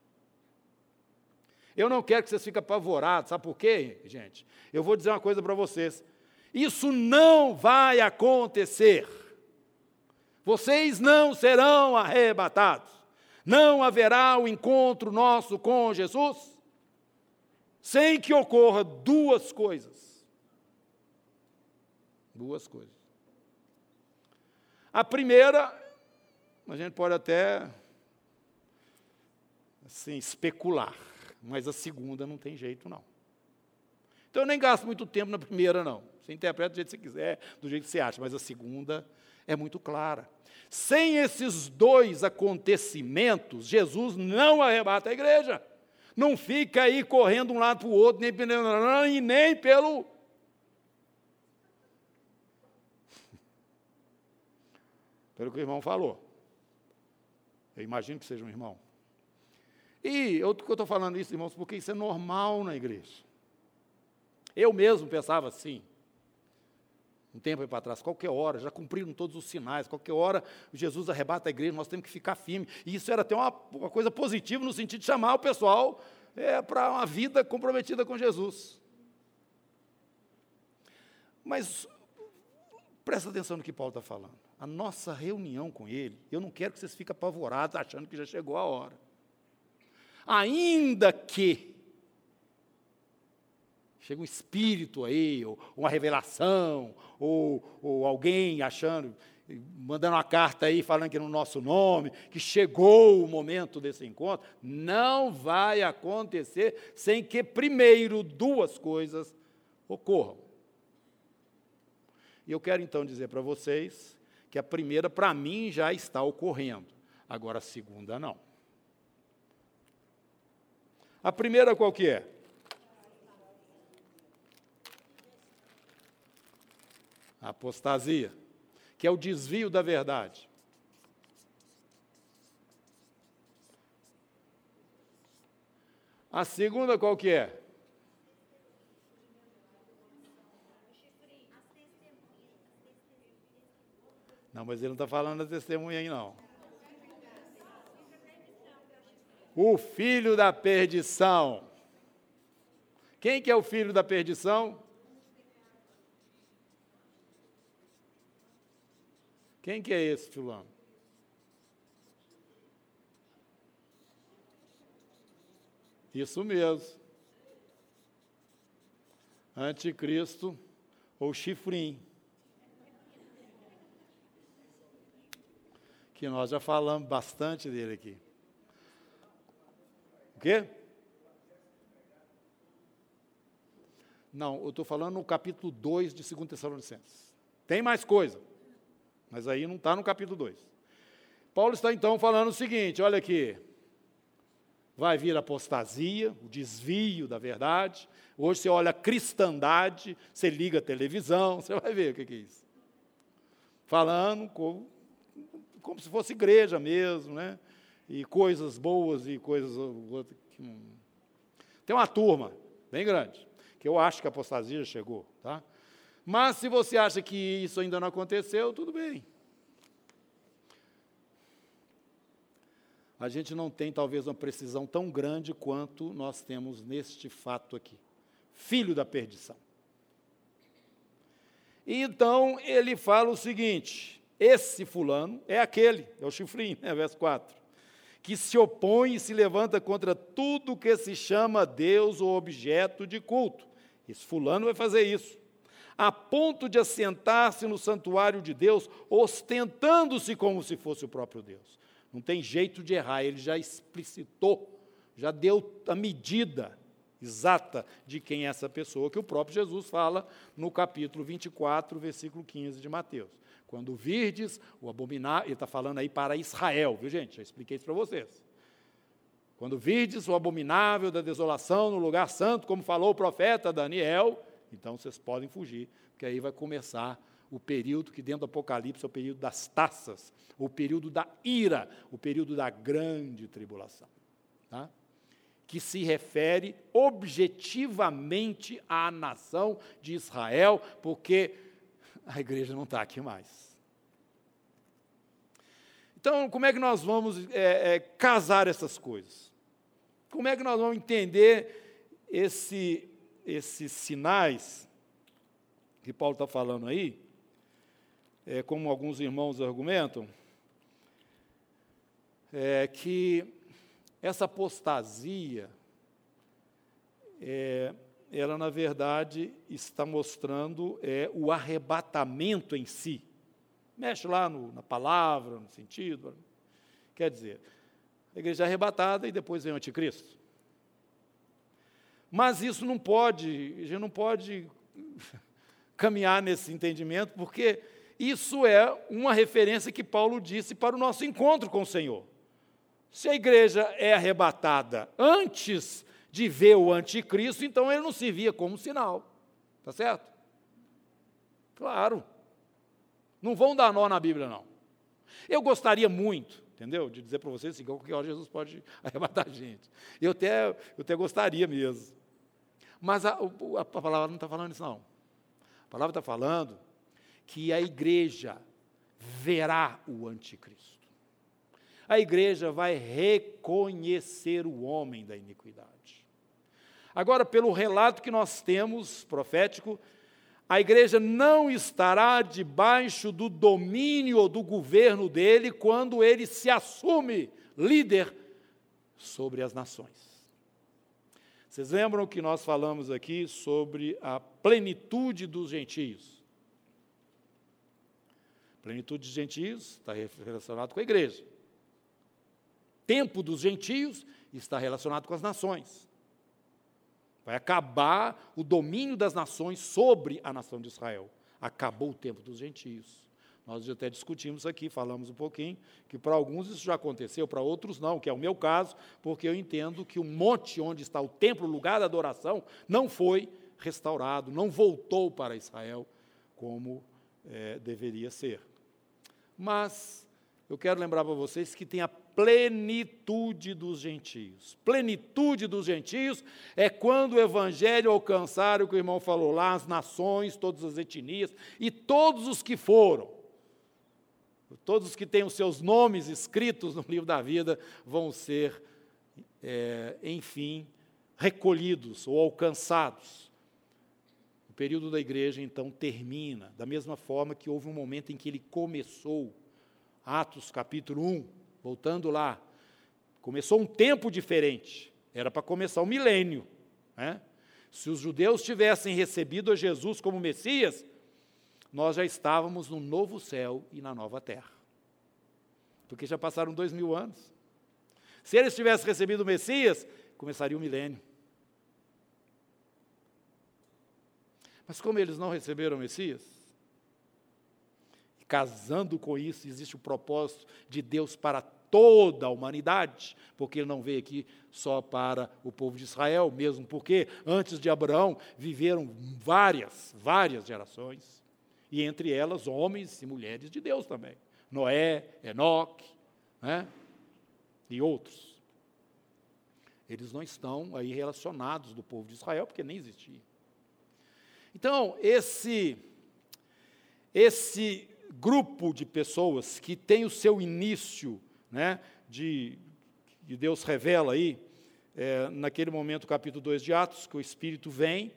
Eu não quero que vocês fiquem apavorados, sabe por quê, gente? Eu vou dizer uma coisa para vocês. Isso não vai acontecer. Vocês não serão arrebatados. Não haverá o encontro nosso com Jesus sem que ocorra duas coisas. Duas coisas. A primeira, a gente pode até assim, especular mas a segunda não tem jeito, não. Então eu nem gasto muito tempo na primeira, não. Você interpreta do jeito que você quiser, do jeito que você acha, mas a segunda é muito clara. Sem esses dois acontecimentos, Jesus não arrebata a igreja. Não fica aí correndo um lado para o outro, nem pelo, e nem pelo. Pelo que o irmão falou. Eu imagino que seja um irmão. E eu estou falando isso, irmãos, porque isso é normal na igreja. Eu mesmo pensava assim, um tempo para trás, qualquer hora, já cumpriram todos os sinais, qualquer hora Jesus arrebata a igreja, nós temos que ficar firme. E isso era até uma, uma coisa positiva no sentido de chamar o pessoal é, para uma vida comprometida com Jesus. Mas presta atenção no que Paulo está falando. A nossa reunião com ele, eu não quero que vocês fiquem apavorados achando que já chegou a hora ainda que chega um espírito aí, ou uma revelação, ou, ou alguém achando, mandando uma carta aí falando que é no nosso nome, que chegou o momento desse encontro, não vai acontecer sem que primeiro duas coisas ocorram. E eu quero então dizer para vocês que a primeira, para mim, já está ocorrendo, agora a segunda não. A primeira qual que é? A apostasia, que é o desvio da verdade. A segunda qual que é? Não, mas ele não está falando da testemunha aí, não. O filho da perdição. Quem que é o filho da perdição? Quem que é esse fulano? Isso mesmo. Anticristo ou chifrim. Que nós já falamos bastante dele aqui. O quê? Não, eu estou falando no capítulo 2 de 2 Tessalonicenses. Tem mais coisa, mas aí não está no capítulo 2. Paulo está então falando o seguinte: olha aqui. Vai vir apostasia, o desvio da verdade. Hoje você olha a cristandade, você liga a televisão, você vai ver o que é isso. Falando como, como se fosse igreja mesmo, né? E coisas boas e coisas. Tem uma turma bem grande, que eu acho que a apostasia chegou. Tá? Mas se você acha que isso ainda não aconteceu, tudo bem. A gente não tem talvez uma precisão tão grande quanto nós temos neste fato aqui. Filho da perdição. Então ele fala o seguinte: esse fulano é aquele, é o chifrinho, né, verso 4 que se opõe e se levanta contra tudo que se chama Deus ou objeto de culto. Esse fulano vai fazer isso. A ponto de assentar-se no santuário de Deus, ostentando-se como se fosse o próprio Deus. Não tem jeito de errar, ele já explicitou, já deu a medida exata de quem é essa pessoa, que o próprio Jesus fala no capítulo 24, versículo 15 de Mateus. Quando virdes o abominar, ele está falando aí para Israel, viu gente? Já expliquei isso para vocês. Quando virdes o abominável da desolação no lugar santo, como falou o profeta Daniel, então vocês podem fugir, porque aí vai começar o período que dentro do Apocalipse é o período das taças, o período da ira, o período da grande tribulação. Tá? Que se refere objetivamente à nação de Israel, porque a igreja não está aqui mais. Então, como é que nós vamos é, é, casar essas coisas? Como é que nós vamos entender esse, esses sinais que Paulo está falando aí? é, como alguns irmãos argumentam, é que essa apostasia, é, ela na verdade está mostrando é, o arrebatamento em si. Mexe lá no, na palavra, no sentido. Quer dizer, a igreja é arrebatada e depois vem o anticristo. Mas isso não pode, a gente não pode caminhar nesse entendimento, porque isso é uma referência que Paulo disse para o nosso encontro com o Senhor. Se a igreja é arrebatada antes de ver o anticristo, então ele não se via como sinal. Está certo? Claro. Não vão dar nó na Bíblia, não. Eu gostaria muito, entendeu? De dizer para vocês assim, qualquer hora Jesus pode arrebatar a gente. Eu até, eu até gostaria mesmo. Mas a, a, a palavra não está falando isso, não. A palavra está falando que a igreja verá o anticristo. A igreja vai reconhecer o homem da iniquidade. Agora, pelo relato que nós temos profético, a igreja não estará debaixo do domínio ou do governo dele quando ele se assume líder sobre as nações. Vocês lembram que nós falamos aqui sobre a plenitude dos gentios? Plenitude dos gentios está relacionado com a igreja. Tempo dos gentios está relacionado com as nações. Vai acabar o domínio das nações sobre a nação de Israel. Acabou o tempo dos gentios. Nós já até discutimos aqui, falamos um pouquinho, que para alguns isso já aconteceu, para outros não, que é o meu caso, porque eu entendo que o monte onde está o templo, o lugar da adoração, não foi restaurado, não voltou para Israel como é, deveria ser. Mas eu quero lembrar para vocês que tem a plenitude dos gentios. Plenitude dos gentios é quando o evangelho alcançar o que o irmão falou lá, as nações, todas as etnias e todos os que foram. Todos os que têm os seus nomes escritos no livro da vida vão ser, é, enfim, recolhidos ou alcançados período da igreja então termina, da mesma forma que houve um momento em que ele começou. Atos capítulo 1, voltando lá. Começou um tempo diferente, era para começar o milênio. Né? Se os judeus tivessem recebido a Jesus como Messias, nós já estávamos no novo céu e na nova terra. Porque já passaram dois mil anos. Se eles tivessem recebido o Messias, começaria o milênio. Mas como eles não receberam o Messias, casando com isso, existe o propósito de Deus para toda a humanidade, porque ele não veio aqui só para o povo de Israel, mesmo porque antes de Abraão viveram várias, várias gerações, e entre elas homens e mulheres de Deus também. Noé, Enoque, né? e outros. Eles não estão aí relacionados do povo de Israel, porque nem existia. Então, esse, esse grupo de pessoas que tem o seu início, né, de, que Deus revela aí, é, naquele momento, capítulo 2 de Atos, que o Espírito vem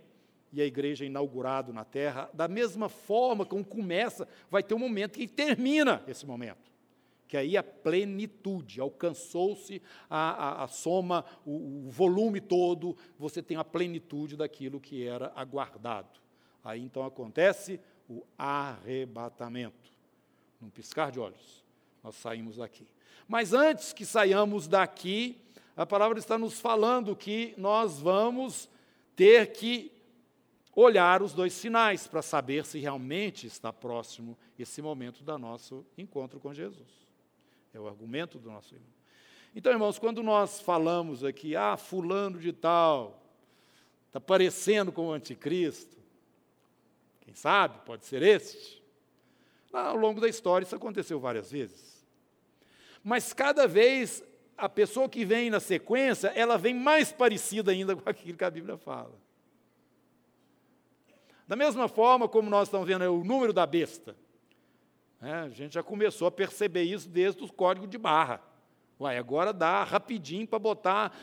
e a igreja é inaugurada na terra, da mesma forma como começa, vai ter um momento que termina esse momento. Que aí a plenitude, alcançou-se a, a, a, soma, o, o volume todo, você tem a plenitude daquilo que era aguardado. Aí então acontece o arrebatamento. Num piscar de olhos, nós saímos daqui. Mas antes que saiamos daqui, a palavra está nos falando que nós vamos ter que olhar os dois sinais para saber se realmente está próximo esse momento do nosso encontro com Jesus. É o argumento do nosso irmão. Então, irmãos, quando nós falamos aqui, ah, fulano de tal, está parecendo com o anticristo, quem sabe, pode ser este. Ao longo da história isso aconteceu várias vezes. Mas cada vez a pessoa que vem na sequência, ela vem mais parecida ainda com aquilo que a Bíblia fala. Da mesma forma como nós estamos vendo o número da besta, né, a gente já começou a perceber isso desde o código de barra. Uai, agora dá rapidinho para botar,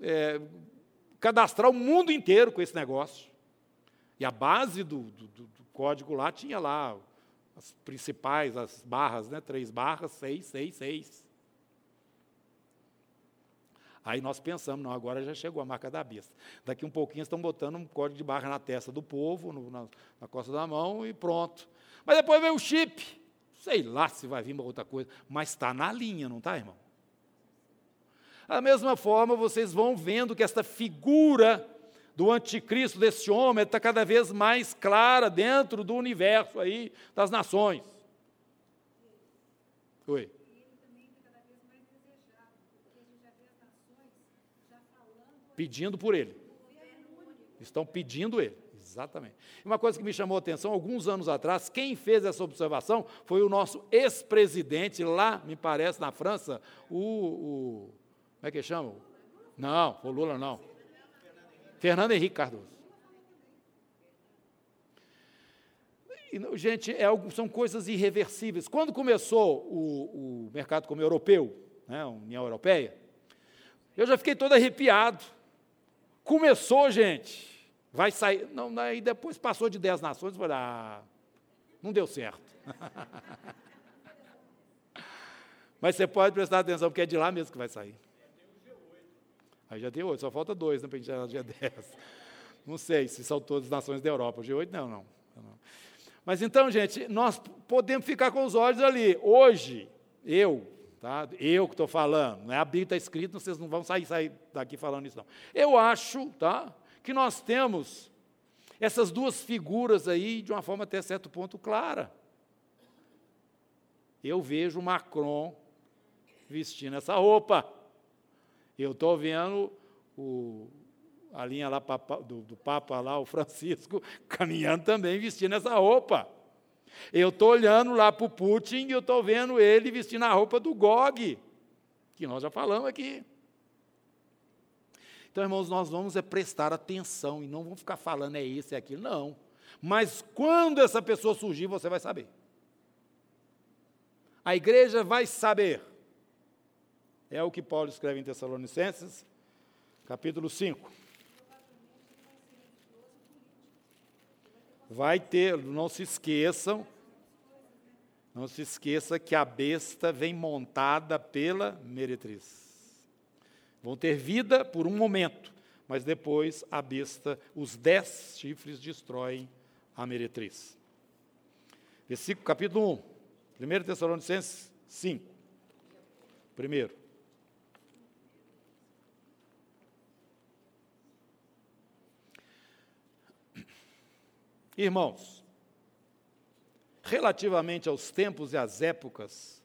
é, cadastrar o mundo inteiro com esse negócio. E a base do, do, do, código lá tinha lá as principais, as barras, né? Três barras, seis, seis, seis. Aí nós pensamos, não, agora já chegou a marca da besta. Daqui um pouquinho estão botando um código de barra na testa do povo, no, na, na costa da mão e pronto. Mas depois veio o chip. Sei lá se vai vir uma outra coisa, mas está na linha, não está, irmão? Da mesma forma, vocês vão vendo que esta figura do anticristo, desse homem, está cada vez mais clara dentro do universo aí das nações. Oi. Pedindo por ele. Estão pedindo ele. Exatamente. Uma coisa que me chamou a atenção, alguns anos atrás, quem fez essa observação foi o nosso ex-presidente lá, me parece, na França, o, o, Como é que chama? Não, o Lula não. Fernando Henrique Cardoso. E, gente, é, são coisas irreversíveis. Quando começou o, o mercado como europeu, né, a União Europeia, eu já fiquei todo arrepiado. Começou, gente, vai sair. Não, aí depois passou de 10 nações, falei, ah, não deu certo. Mas você pode prestar atenção, porque é de lá mesmo que vai sair. Aí já tem oito, só falta dois né, para a gente chegar no dia 10. Não sei se são todas as nações da Europa. O G8 não, não. Mas então, gente, nós podemos ficar com os olhos ali. Hoje, eu, tá? eu que estou falando, não é a Bíblia está escrito, vocês não vão sair, sair daqui falando isso, não. Eu acho tá, que nós temos essas duas figuras aí de uma forma até certo ponto clara. Eu vejo Macron vestindo essa roupa. Eu estou vendo o, a linha lá do, do Papa lá, o Francisco, caminhando também vestindo essa roupa. Eu estou olhando lá para o Putin e eu estou vendo ele vestindo a roupa do Gog, que nós já falamos aqui. Então, irmãos, nós vamos é prestar atenção e não vamos ficar falando é esse, é aquilo, não. Mas quando essa pessoa surgir, você vai saber. A igreja vai saber. É o que Paulo escreve em Tessalonicenses, capítulo 5. Vai ter, não se esqueçam, não se esqueça que a besta vem montada pela meretriz. Vão ter vida por um momento, mas depois a besta, os dez chifres destroem a meretriz. Versículo, capítulo 1, 1 Tessalonicenses 5. Primeiro. Irmãos, relativamente aos tempos e às épocas,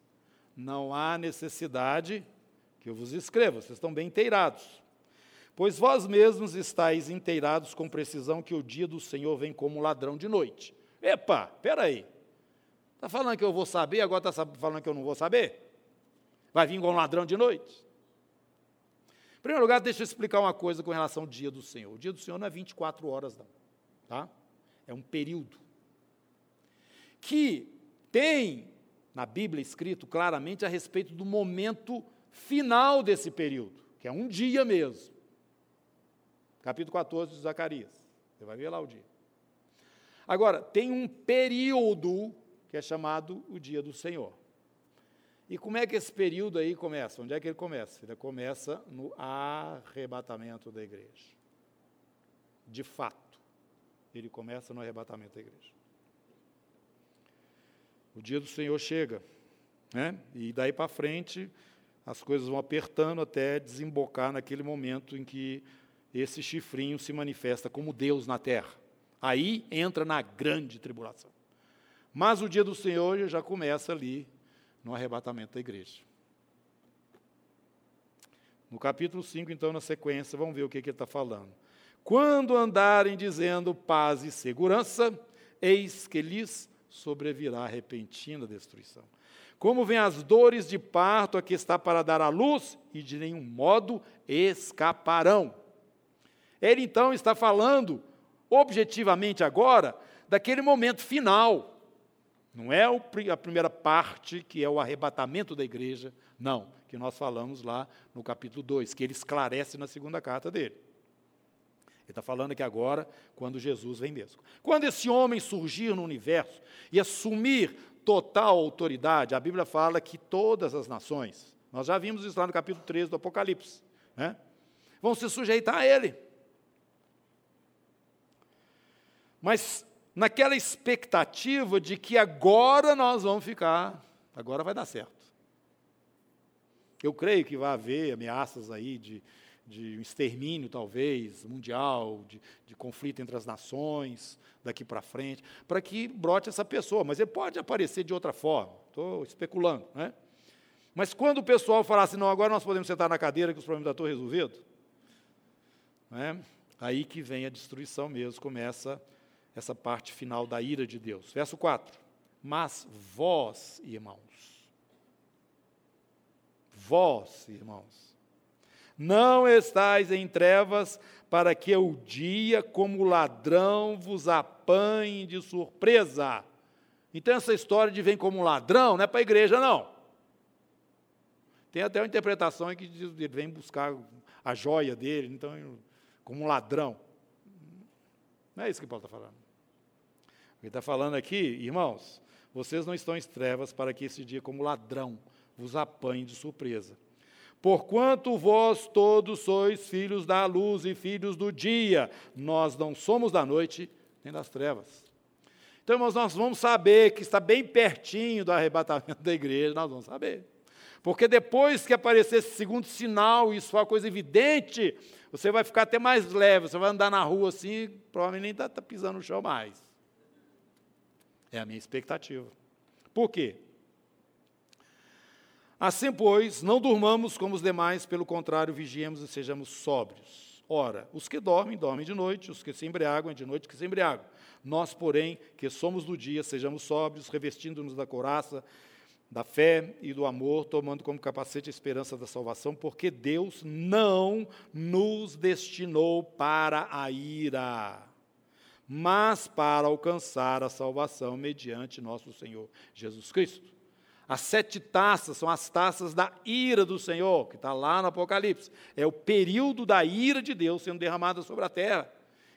não há necessidade que eu vos escreva, vocês estão bem inteirados. Pois vós mesmos estáis inteirados com precisão que o dia do Senhor vem como ladrão de noite. Epa, peraí. Está falando que eu vou saber, agora está falando que eu não vou saber? Vai vir como ladrão de noite? Em primeiro lugar, deixa eu explicar uma coisa com relação ao dia do Senhor. O dia do Senhor não é 24 horas, não. Tá? É um período. Que tem na Bíblia escrito claramente a respeito do momento final desse período, que é um dia mesmo. Capítulo 14 de Zacarias. Você vai ver lá o dia. Agora, tem um período que é chamado o dia do Senhor. E como é que esse período aí começa? Onde é que ele começa? Ele começa no arrebatamento da igreja. De fato. Ele começa no arrebatamento da igreja. O dia do Senhor chega, né? e daí para frente as coisas vão apertando até desembocar naquele momento em que esse chifrinho se manifesta como Deus na terra. Aí entra na grande tribulação. Mas o dia do Senhor já começa ali no arrebatamento da igreja. No capítulo 5, então, na sequência, vamos ver o que, que ele está falando. Quando andarem dizendo paz e segurança, eis que lhes sobrevirá repentina destruição. Como vêm as dores de parto a que está para dar à luz, e de nenhum modo escaparão. Ele então está falando, objetivamente agora, daquele momento final. Não é a primeira parte, que é o arrebatamento da igreja, não, que nós falamos lá no capítulo 2, que ele esclarece na segunda carta dele. Ele está falando aqui agora, quando Jesus vem mesmo. Quando esse homem surgir no universo e assumir total autoridade, a Bíblia fala que todas as nações, nós já vimos isso lá no capítulo 13 do Apocalipse, né, vão se sujeitar a ele. Mas naquela expectativa de que agora nós vamos ficar, agora vai dar certo. Eu creio que vai haver ameaças aí de, de um extermínio, talvez, mundial, de, de conflito entre as nações, daqui para frente, para que brote essa pessoa. Mas ele pode aparecer de outra forma, estou especulando. Né? Mas quando o pessoal falar assim, não, agora nós podemos sentar na cadeira que os problemas estão resolvidos, né? aí que vem a destruição mesmo, começa essa parte final da ira de Deus. Verso 4. Mas vós, irmãos, vós, irmãos, não estáis em trevas para que o dia, como ladrão, vos apanhe de surpresa. Então, essa história de vem como ladrão não é para a igreja, não. Tem até uma interpretação que diz ele vem buscar a joia dele, então, como ladrão. Não é isso que Paulo está falando. Ele está falando aqui, irmãos, vocês não estão em trevas para que esse dia, como ladrão, vos apanhe de surpresa. Porquanto vós todos sois filhos da luz e filhos do dia, nós não somos da noite nem das trevas. Então, irmãos, nós vamos saber que está bem pertinho do arrebatamento da igreja, nós vamos saber. Porque depois que aparecer esse segundo sinal, isso for uma coisa evidente, você vai ficar até mais leve, você vai andar na rua assim, provavelmente nem está tá pisando no chão mais. É a minha expectativa. Por quê? Assim, pois, não durmamos como os demais, pelo contrário, vigiemos e sejamos sóbrios. Ora, os que dormem, dormem de noite, os que se embriagam, é de noite que se embriagam. Nós, porém, que somos do dia, sejamos sóbrios, revestindo-nos da coraça, da fé e do amor, tomando como capacete a esperança da salvação, porque Deus não nos destinou para a ira mas para alcançar a salvação mediante nosso Senhor Jesus Cristo. As sete taças são as taças da ira do Senhor, que está lá no Apocalipse. É o período da ira de Deus sendo derramada sobre a terra.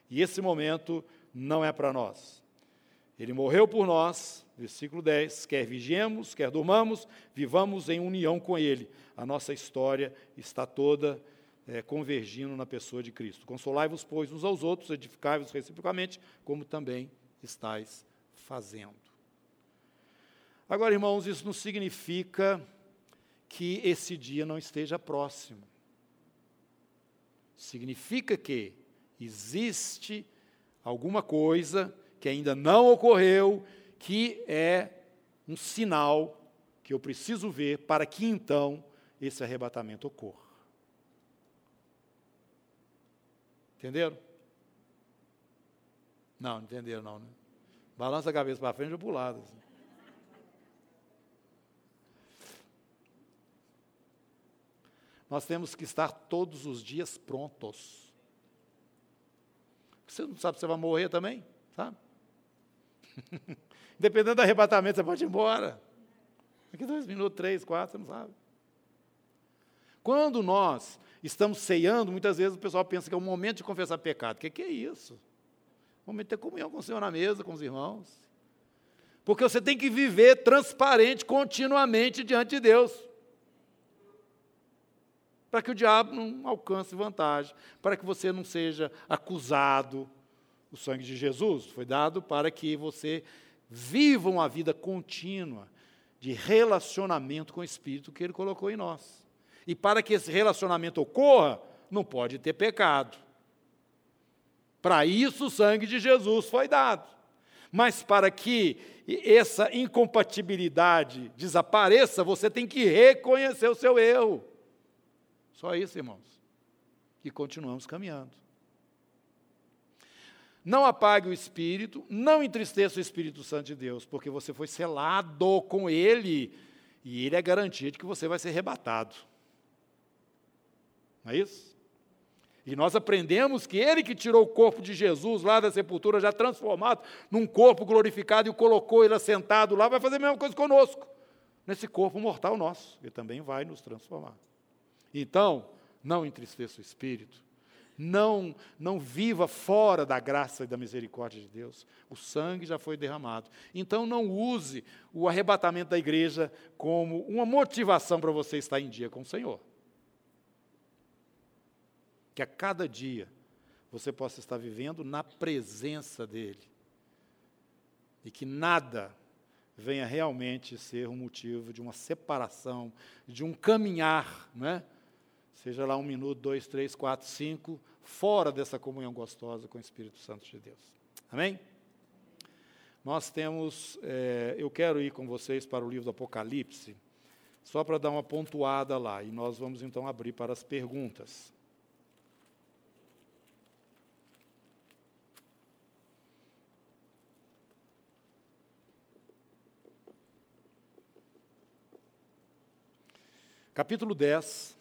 E esse momento não é para nós. Ele morreu por nós, versículo 10, quer vigiemos, quer durmamos, vivamos em união com Ele. A nossa história está toda é, convergindo na pessoa de Cristo. Consolai-vos, pois, uns aos outros, edificai-vos reciprocamente, como também estáis fazendo. Agora, irmãos, isso não significa que esse dia não esteja próximo. Significa que existe alguma coisa que ainda não ocorreu, que é um sinal que eu preciso ver para que então esse arrebatamento ocorra. Entenderam? Não, entenderam não, né? Balança a cabeça para frente ou para o lado. Assim. Nós temos que estar todos os dias prontos. Você não sabe se você vai morrer também, sabe? Dependendo do arrebatamento, você pode ir embora. Daqui dois minutos, três, quatro, você não sabe. Quando nós estamos ceando, muitas vezes o pessoal pensa que é o momento de confessar pecado. O que, que é isso? O momento de ter comunhão com o Senhor na mesa, com os irmãos. Porque você tem que viver transparente continuamente diante de Deus. Para que o diabo não alcance vantagem, para que você não seja acusado. O sangue de Jesus foi dado para que você viva uma vida contínua de relacionamento com o Espírito que Ele colocou em nós. E para que esse relacionamento ocorra, não pode ter pecado. Para isso o sangue de Jesus foi dado. Mas para que essa incompatibilidade desapareça, você tem que reconhecer o seu erro. Só isso, irmãos. E continuamos caminhando. Não apague o Espírito, não entristeça o Espírito Santo de Deus, porque você foi selado com Ele, e Ele é garantia de que você vai ser arrebatado. Não é isso? E nós aprendemos que Ele que tirou o corpo de Jesus lá da sepultura, já transformado num corpo glorificado, e o colocou ele assentado lá, vai fazer a mesma coisa conosco, nesse corpo mortal nosso, Ele também vai nos transformar. Então, não entristeça o Espírito, não, não viva fora da graça e da misericórdia de Deus. O sangue já foi derramado. Então não use o arrebatamento da igreja como uma motivação para você estar em dia com o Senhor. Que a cada dia você possa estar vivendo na presença dEle. E que nada venha realmente ser um motivo de uma separação, de um caminhar, não é? Seja lá um minuto, dois, três, quatro, cinco, fora dessa comunhão gostosa com o Espírito Santo de Deus. Amém? Nós temos, é, eu quero ir com vocês para o livro do Apocalipse, só para dar uma pontuada lá, e nós vamos então abrir para as perguntas. Capítulo 10,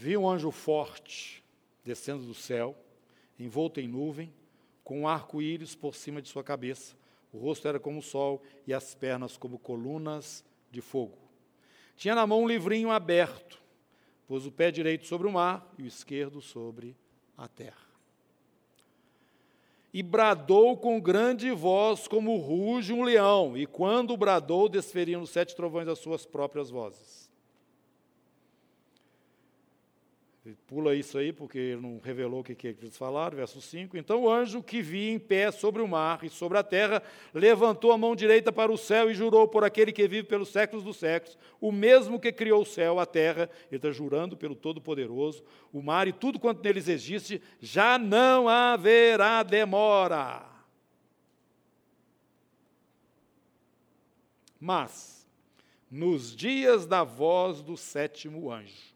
Vi um anjo forte descendo do céu, envolto em nuvem, com um arco-íris por cima de sua cabeça. O rosto era como o sol e as pernas como colunas de fogo. Tinha na mão um livrinho aberto, pôs o pé direito sobre o mar e o esquerdo sobre a terra. E bradou com grande voz, como ruge um leão, e quando bradou, desferiam os sete trovões as suas próprias vozes. Pula isso aí, porque ele não revelou o que, que eles falaram, verso 5. Então o anjo que vi em pé sobre o mar e sobre a terra, levantou a mão direita para o céu e jurou por aquele que vive pelos séculos dos séculos, o mesmo que criou o céu, a terra, ele está jurando pelo Todo-Poderoso, o mar e tudo quanto neles existe, já não haverá demora. Mas, nos dias da voz do sétimo anjo,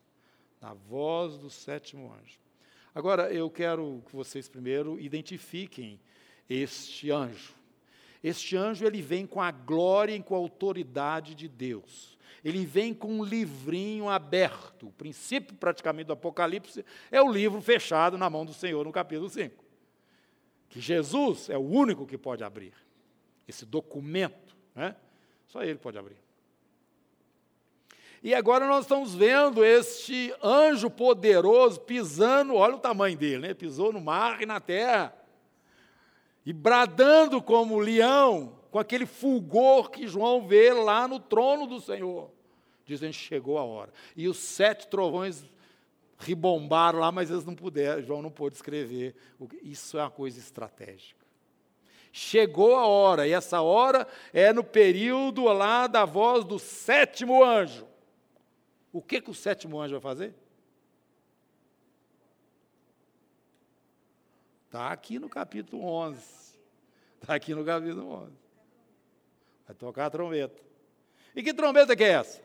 na voz do sétimo anjo. Agora, eu quero que vocês primeiro identifiquem este anjo. Este anjo ele vem com a glória e com a autoridade de Deus. Ele vem com um livrinho aberto. O princípio praticamente do Apocalipse é o livro fechado na mão do Senhor no capítulo 5. Que Jesus é o único que pode abrir esse documento, né? Só ele pode abrir. E agora nós estamos vendo este anjo poderoso pisando, olha o tamanho dele, né? Pisou no mar e na terra. E bradando como leão, com aquele fulgor que João vê lá no trono do Senhor. Dizendo, chegou a hora. E os sete trovões ribombaram lá, mas eles não puderam, João não pôde escrever. Isso é uma coisa estratégica. Chegou a hora, e essa hora é no período lá da voz do sétimo anjo. O que, que o sétimo anjo vai fazer? Está aqui no capítulo 11. Está aqui no capítulo 11. Vai tocar a trombeta. E que trombeta que é essa?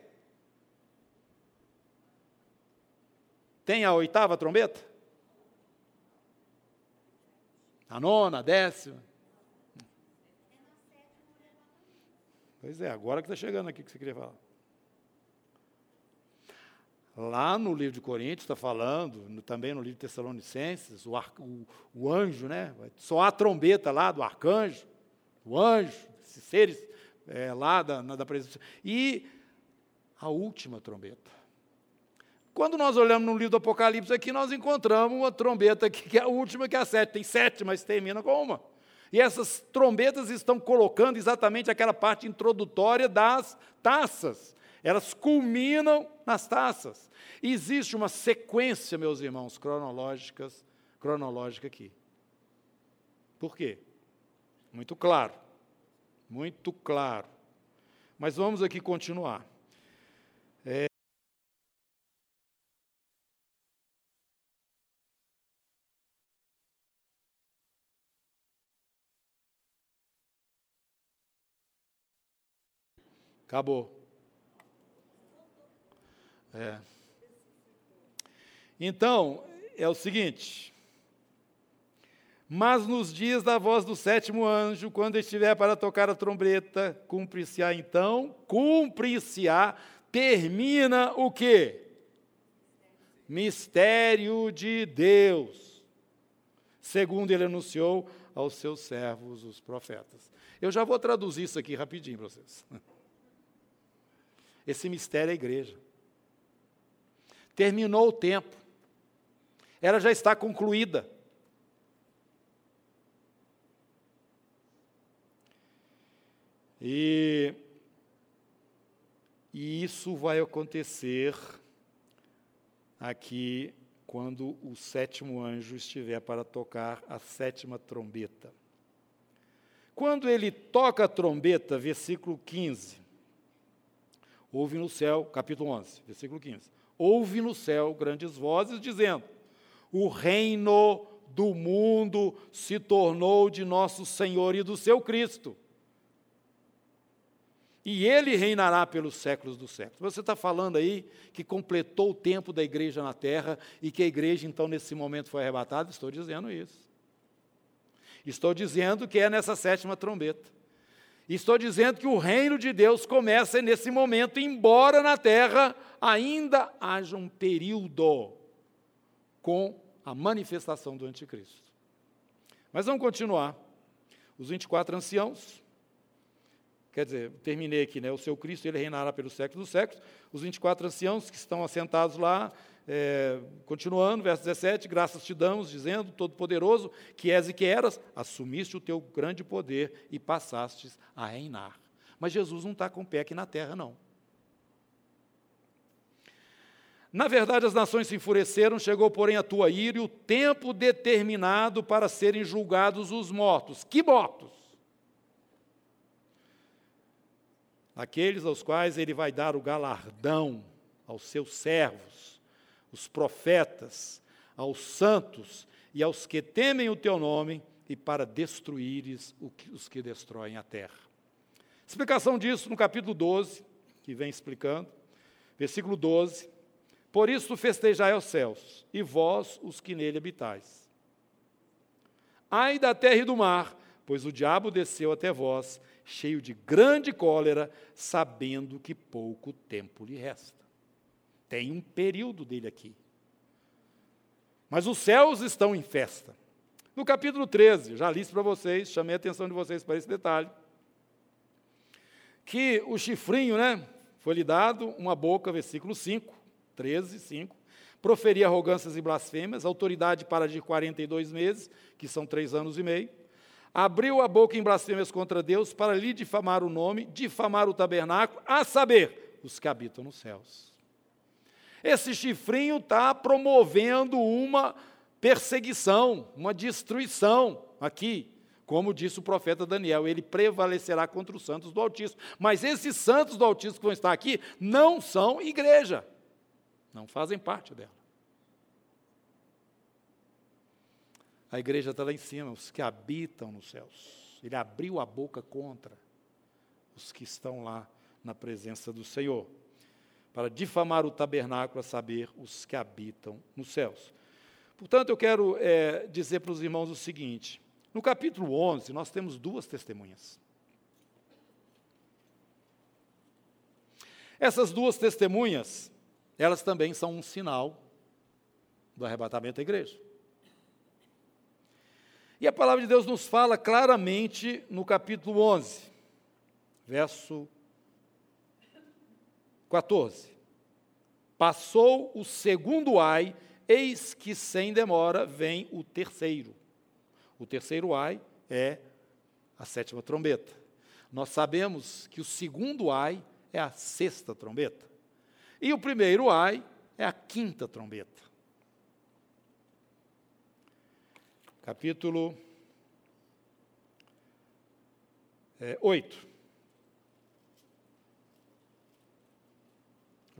Tem a oitava trombeta? A nona, a décima? Pois é, agora que está chegando aqui que você queria falar. Lá no livro de Coríntios está falando, no, também no livro de Tessalonicenses, o, ar, o, o, anjo, né? Só a trombeta lá do arcanjo, o anjo, esses seres é, lá da, da presença. E a última trombeta. Quando nós olhamos no livro do Apocalipse aqui, nós encontramos uma trombeta aqui, que é a última, que é a sete. Tem sete, mas termina com uma. E essas trombetas estão colocando exatamente aquela parte introdutória das taças. Elas culminam nas taças. E existe uma sequência, meus irmãos, cronológicas, cronológica aqui. Por quê? Muito claro. Muito claro. Mas vamos aqui continuar. É... Acabou. É. Então, é o seguinte. Mas nos dias da voz do sétimo anjo, quando estiver para tocar a trombeta, cumpre-se-á então, cumpre-se-á, termina o quê? Mistério de Deus, segundo ele anunciou aos seus servos, os profetas. Eu já vou traduzir isso aqui rapidinho para vocês. Esse mistério é a igreja. Terminou o tempo. Ela já está concluída. E, e isso vai acontecer aqui quando o sétimo anjo estiver para tocar a sétima trombeta. Quando ele toca a trombeta, versículo 15, Houve no céu, capítulo 11, versículo 15. Houve no céu grandes vozes dizendo: O reino do mundo se tornou de nosso Senhor e do seu Cristo. E ele reinará pelos séculos dos séculos. Você está falando aí que completou o tempo da igreja na terra e que a igreja, então, nesse momento foi arrebatada? Estou dizendo isso. Estou dizendo que é nessa sétima trombeta. Estou dizendo que o reino de Deus começa nesse momento, embora na terra ainda haja um período com a manifestação do anticristo. Mas vamos continuar. Os 24 anciãos, quer dizer, terminei aqui, né? O seu Cristo, ele reinará pelos séculos dos séculos. Os 24 anciãos que estão assentados lá, é, continuando, verso 17: Graças te damos, dizendo, Todo-Poderoso, que és e que eras, assumiste o teu grande poder e passastes a reinar. Mas Jesus não está com o pé aqui na terra, não. Na verdade, as nações se enfureceram, chegou, porém, a tua ira e o tempo determinado para serem julgados os mortos. Que mortos? Aqueles aos quais ele vai dar o galardão aos seus servos os profetas, aos santos e aos que temem o teu nome, e para destruíres os que destroem a terra. Explicação disso no capítulo 12, que vem explicando, versículo 12: Por isso festejai aos céus, e vós os que nele habitais. Ai da terra e do mar, pois o diabo desceu até vós, cheio de grande cólera, sabendo que pouco tempo lhe resta. Tem um período dele aqui. Mas os céus estão em festa. No capítulo 13, já li isso para vocês, chamei a atenção de vocês para esse detalhe. Que o chifrinho, né, foi lhe dado uma boca, versículo 5, 13, 5, proferir arrogâncias e blasfêmias, autoridade para de 42 meses, que são três anos e meio, abriu a boca em blasfêmias contra Deus para lhe difamar o nome, difamar o tabernáculo, a saber, os que habitam nos céus. Esse chifrinho está promovendo uma perseguição, uma destruição aqui. Como disse o profeta Daniel, ele prevalecerá contra os santos do Altíssimo. Mas esses santos do Altíssimo que vão estar aqui não são igreja, não fazem parte dela. A igreja está lá em cima, os que habitam nos céus. Ele abriu a boca contra os que estão lá na presença do Senhor para difamar o tabernáculo, a saber, os que habitam nos céus. Portanto, eu quero é, dizer para os irmãos o seguinte: no capítulo 11, nós temos duas testemunhas. Essas duas testemunhas, elas também são um sinal do arrebatamento da igreja. E a palavra de Deus nos fala claramente no capítulo 11, verso 14. Passou o segundo ai, eis que sem demora vem o terceiro. O terceiro ai é a sétima trombeta. Nós sabemos que o segundo ai é a sexta trombeta. E o primeiro ai é a quinta trombeta. Capítulo é, 8.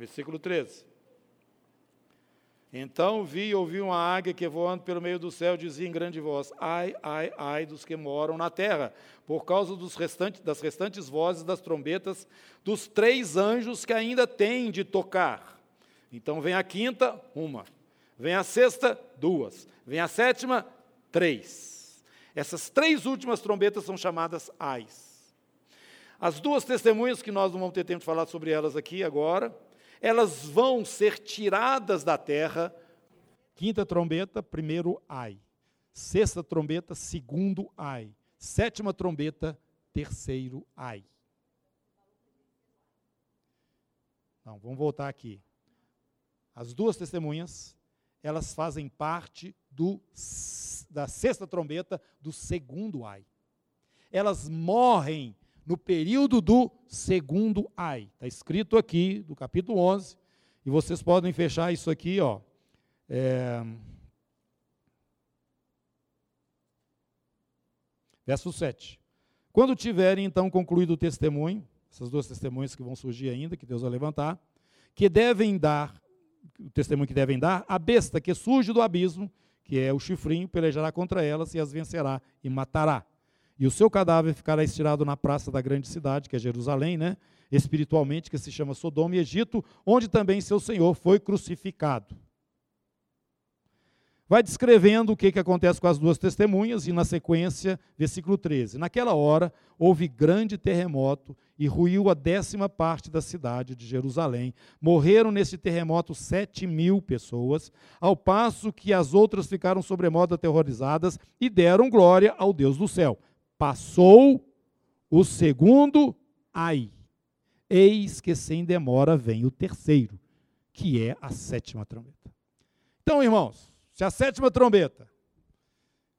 Versículo 13. Então vi e ouvi uma águia que voando pelo meio do céu dizia em grande voz: Ai, ai, ai dos que moram na terra, por causa restantes, das restantes vozes das trombetas dos três anjos que ainda têm de tocar. Então vem a quinta, uma. Vem a sexta, duas. Vem a sétima, três. Essas três últimas trombetas são chamadas ais. As duas testemunhas, que nós não vamos ter tempo de falar sobre elas aqui agora, elas vão ser tiradas da terra. Quinta trombeta, primeiro ai. Sexta trombeta, segundo ai. Sétima trombeta, terceiro ai. Não, vamos voltar aqui. As duas testemunhas, elas fazem parte do, da sexta trombeta do segundo ai. Elas morrem no período do segundo ai. Está escrito aqui, do capítulo 11, e vocês podem fechar isso aqui, ó. É, verso 7. Quando tiverem então concluído o testemunho, essas duas testemunhas que vão surgir ainda, que Deus vai levantar, que devem dar, o testemunho que devem dar, a besta que surge do abismo, que é o chifrinho, pelejará contra elas e as vencerá e matará. E o seu cadáver ficará estirado na praça da grande cidade, que é Jerusalém, né? espiritualmente, que se chama Sodoma e Egito, onde também seu Senhor foi crucificado vai descrevendo o que, que acontece com as duas testemunhas, e na sequência, versículo 13. Naquela hora houve grande terremoto e ruiu a décima parte da cidade de Jerusalém. Morreram nesse terremoto sete mil pessoas, ao passo que as outras ficaram sobremodo aterrorizadas e deram glória ao Deus do céu. Passou o segundo ai. Eis que sem demora vem o terceiro, que é a sétima trombeta. Então, irmãos, se a sétima trombeta,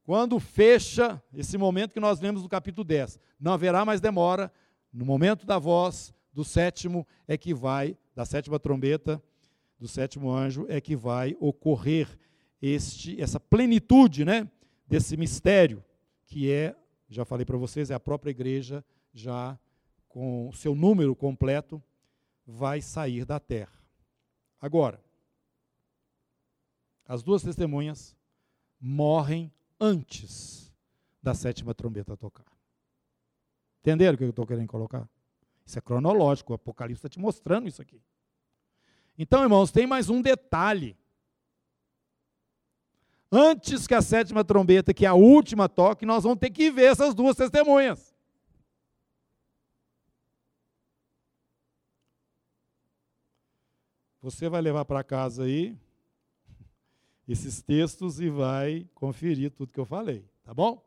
quando fecha esse momento que nós vemos no capítulo 10, não haverá mais demora, no momento da voz do sétimo é que vai, da sétima trombeta, do sétimo anjo, é que vai ocorrer este, essa plenitude né, desse mistério, que é, já falei para vocês, é a própria igreja já com o seu número completo, vai sair da terra. Agora, as duas testemunhas morrem antes da sétima trombeta tocar. Entenderam o que eu estou querendo colocar? Isso é cronológico, o Apocalipse está te mostrando isso aqui. Então, irmãos, tem mais um detalhe. Antes que a sétima trombeta, que é a última toque, nós vamos ter que ver essas duas testemunhas. Você vai levar para casa aí esses textos e vai conferir tudo que eu falei, tá bom?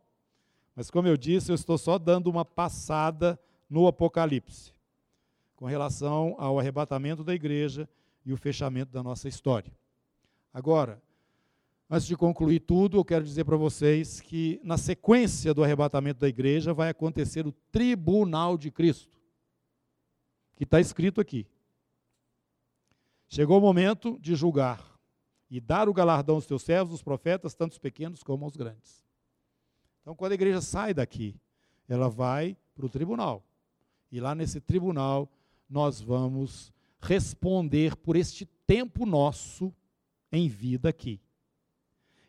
Mas como eu disse, eu estou só dando uma passada no Apocalipse, com relação ao arrebatamento da igreja e o fechamento da nossa história. Agora, antes de concluir tudo, eu quero dizer para vocês que na sequência do arrebatamento da igreja vai acontecer o tribunal de Cristo, que está escrito aqui. Chegou o momento de julgar e dar o galardão aos teus servos, os profetas, tanto os pequenos como aos grandes. Então, quando a igreja sai daqui, ela vai para o tribunal. E lá nesse tribunal, nós vamos responder por este tempo nosso em vida aqui.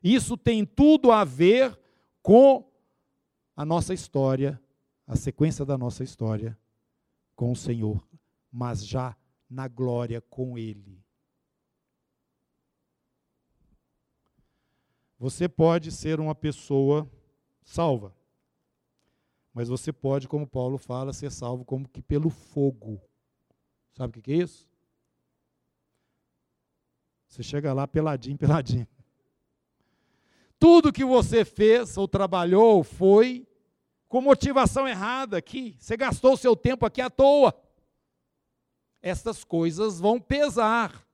Isso tem tudo a ver com a nossa história, a sequência da nossa história com o Senhor, mas já na glória com Ele. Você pode ser uma pessoa salva, mas você pode, como Paulo fala, ser salvo como que pelo fogo. Sabe o que é isso? Você chega lá peladinho, peladinho. Tudo que você fez ou trabalhou foi com motivação errada aqui. Você gastou o seu tempo aqui à toa. Estas coisas vão pesar.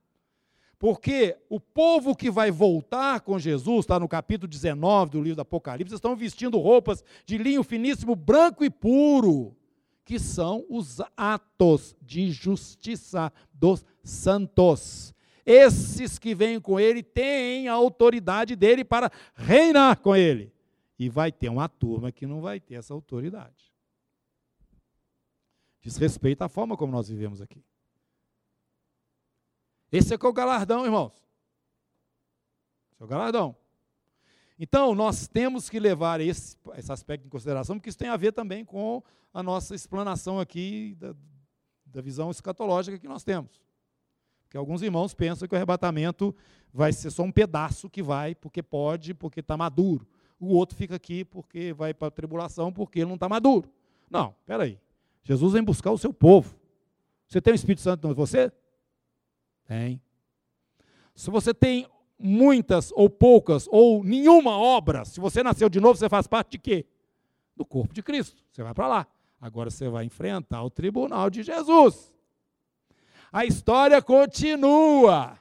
Porque o povo que vai voltar com Jesus, está no capítulo 19 do livro do Apocalipse, estão vestindo roupas de linho finíssimo, branco e puro, que são os atos de justiça dos santos. Esses que vêm com ele têm a autoridade dele para reinar com ele. E vai ter uma turma que não vai ter essa autoridade. Diz respeito à forma como nós vivemos aqui. Esse é é o galardão, irmãos. Esse é o galardão. Então, nós temos que levar esse, esse aspecto em consideração, porque isso tem a ver também com a nossa explanação aqui da, da visão escatológica que nós temos. Porque alguns irmãos pensam que o arrebatamento vai ser só um pedaço que vai, porque pode, porque está maduro. O outro fica aqui porque vai para a tribulação, porque ele não está maduro. Não, espera aí. Jesus vem buscar o seu povo. Você tem o Espírito Santo em você? Tem. Se você tem muitas ou poucas ou nenhuma obra, se você nasceu de novo, você faz parte de quê? Do corpo de Cristo. Você vai para lá. Agora você vai enfrentar o tribunal de Jesus. A história continua.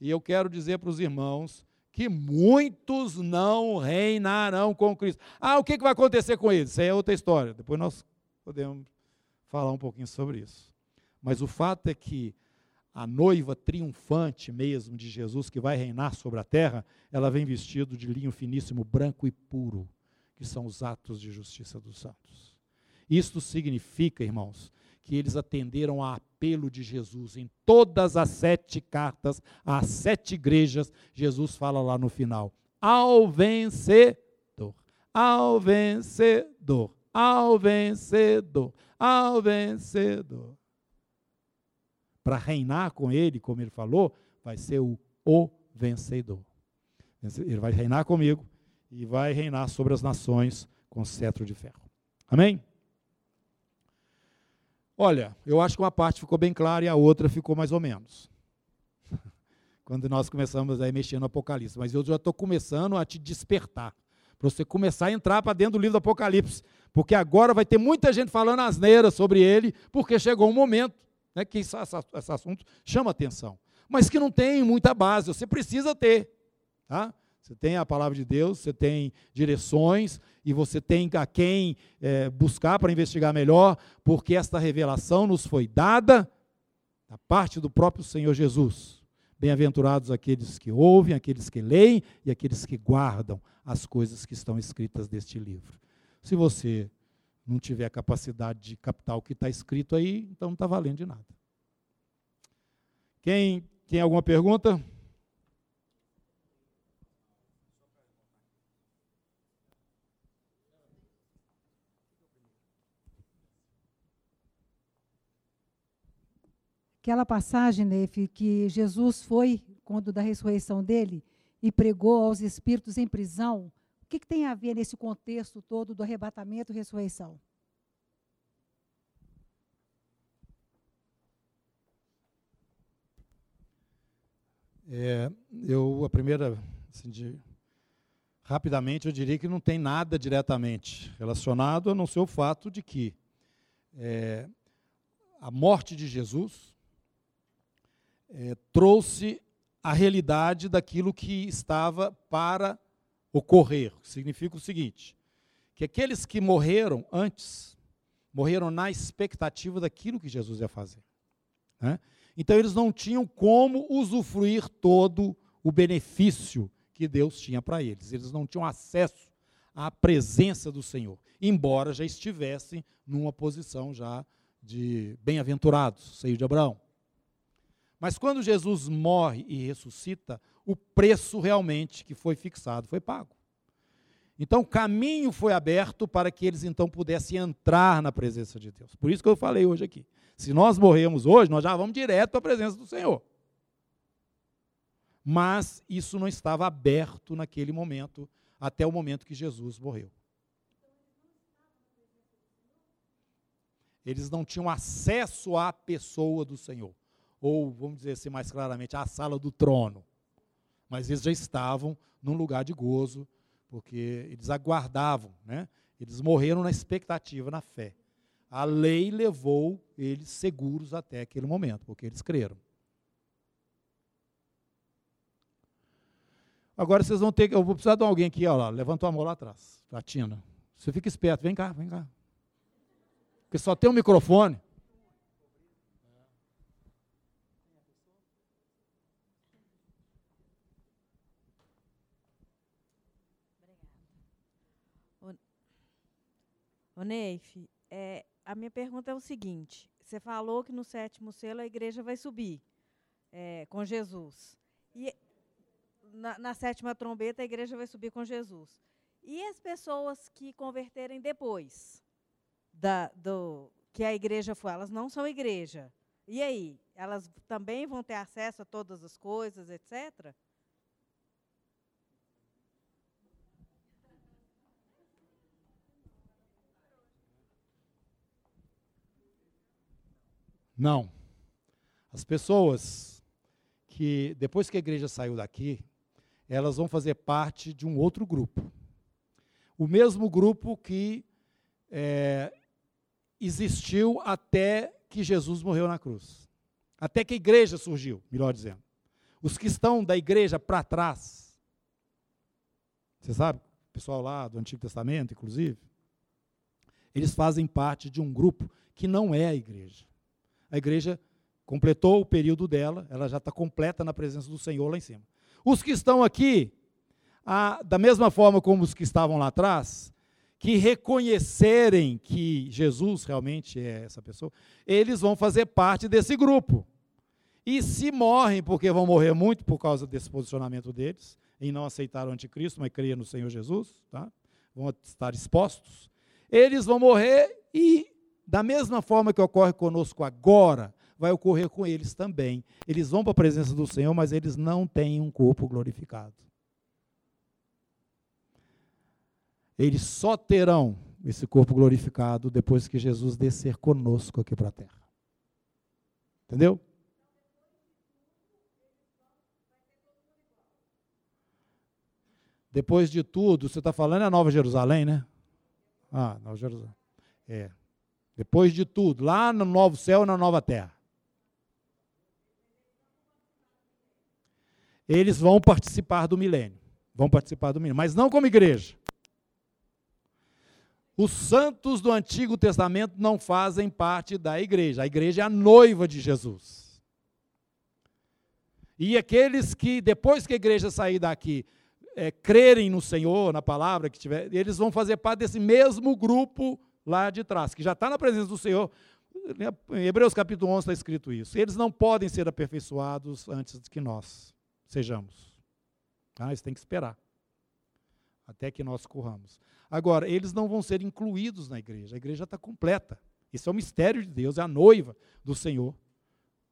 E eu quero dizer para os irmãos que muitos não reinarão com Cristo. Ah, o que vai acontecer com eles? Isso aí é outra história. Depois nós podemos falar um pouquinho sobre isso. Mas o fato é que a noiva triunfante mesmo de Jesus, que vai reinar sobre a terra, ela vem vestido de linho finíssimo, branco e puro, que são os atos de justiça dos santos. Isto significa, irmãos, que eles atenderam a apelo de Jesus em todas as sete cartas, às sete igrejas, Jesus fala lá no final: ao vencedor, ao vencedor, ao vencedor, ao vencedor para reinar com ele, como ele falou, vai ser o, o vencedor. Ele vai reinar comigo e vai reinar sobre as nações com cetro de ferro. Amém? Olha, eu acho que uma parte ficou bem clara e a outra ficou mais ou menos. Quando nós começamos a mexer no Apocalipse. Mas eu já estou começando a te despertar. Para você começar a entrar para dentro do livro do Apocalipse. Porque agora vai ter muita gente falando asneira sobre ele, porque chegou um momento né, que esse, esse assunto chama atenção, mas que não tem muita base, você precisa ter. Tá? Você tem a palavra de Deus, você tem direções e você tem a quem é, buscar para investigar melhor, porque esta revelação nos foi dada da parte do próprio Senhor Jesus. Bem-aventurados aqueles que ouvem, aqueles que leem e aqueles que guardam as coisas que estão escritas neste livro. Se você não tiver capacidade de captar o que está escrito aí, então não está valendo de nada. Quem tem alguma pergunta? Aquela passagem, Nefe, que Jesus foi, quando da ressurreição dele, e pregou aos espíritos em prisão, que, que tem a ver nesse contexto todo do arrebatamento e ressurreição? É, eu, a primeira, assim, de, rapidamente, eu diria que não tem nada diretamente relacionado, a não ser o fato de que é, a morte de Jesus é, trouxe a realidade daquilo que estava para ocorrer. Significa o seguinte: que aqueles que morreram antes, morreram na expectativa daquilo que Jesus ia fazer. Né? Então eles não tinham como usufruir todo o benefício que Deus tinha para eles. Eles não tinham acesso à presença do Senhor, embora já estivessem numa posição já de bem-aventurados, seio de Abraão. Mas quando Jesus morre e ressuscita, o preço realmente que foi fixado foi pago. Então, o caminho foi aberto para que eles então pudessem entrar na presença de Deus. Por isso que eu falei hoje aqui. Se nós morremos hoje, nós já vamos direto a presença do Senhor. Mas isso não estava aberto naquele momento, até o momento que Jesus morreu. Eles não tinham acesso à pessoa do Senhor. Ou, vamos dizer assim mais claramente, à sala do trono mas eles já estavam num lugar de gozo, porque eles aguardavam, né? Eles morreram na expectativa, na fé. A lei levou eles seguros até aquele momento, porque eles creram. Agora vocês vão ter que. Eu vou precisar de alguém aqui, ó lá. Levanta a mão lá atrás. Platina. Você fica esperto. Vem cá, vem cá. Porque só tem um microfone. Ô, Neif, é, a minha pergunta é o seguinte: você falou que no sétimo selo a igreja vai subir é, com Jesus. E na, na, sétima trombeta a igreja vai subir com Jesus. E as pessoas que converterem depois da, do que a igreja foi, elas não são igreja. E aí? elas também vão ter acesso a todas as coisas, etc? Não. As pessoas que, depois que a igreja saiu daqui, elas vão fazer parte de um outro grupo. O mesmo grupo que é, existiu até que Jesus morreu na cruz. Até que a igreja surgiu, melhor dizendo. Os que estão da igreja para trás. Você sabe, o pessoal lá do Antigo Testamento, inclusive, eles fazem parte de um grupo que não é a igreja a igreja completou o período dela, ela já está completa na presença do Senhor lá em cima. Os que estão aqui, a, da mesma forma como os que estavam lá atrás, que reconhecerem que Jesus realmente é essa pessoa, eles vão fazer parte desse grupo. E se morrem, porque vão morrer muito por causa desse posicionamento deles, em não aceitar o anticristo, mas crer no Senhor Jesus, tá? vão estar expostos, eles vão morrer e da mesma forma que ocorre conosco agora, vai ocorrer com eles também. Eles vão para a presença do Senhor, mas eles não têm um corpo glorificado. Eles só terão esse corpo glorificado depois que Jesus descer conosco aqui para a terra. Entendeu? Depois de tudo, você está falando é Nova Jerusalém, né? Ah, Nova Jerusalém. É. Depois de tudo, lá no novo céu e na nova terra. Eles vão participar do milênio. Vão participar do milênio, mas não como igreja. Os santos do Antigo Testamento não fazem parte da igreja. A igreja é a noiva de Jesus. E aqueles que, depois que a igreja sair daqui, é, crerem no Senhor, na palavra que tiver, eles vão fazer parte desse mesmo grupo lá de trás, que já está na presença do Senhor. Em Hebreus capítulo 11 está escrito isso. Eles não podem ser aperfeiçoados antes que nós sejamos. Ah, eles têm que esperar até que nós corramos. Agora, eles não vão ser incluídos na igreja. A igreja está completa. Isso é o mistério de Deus, é a noiva do Senhor.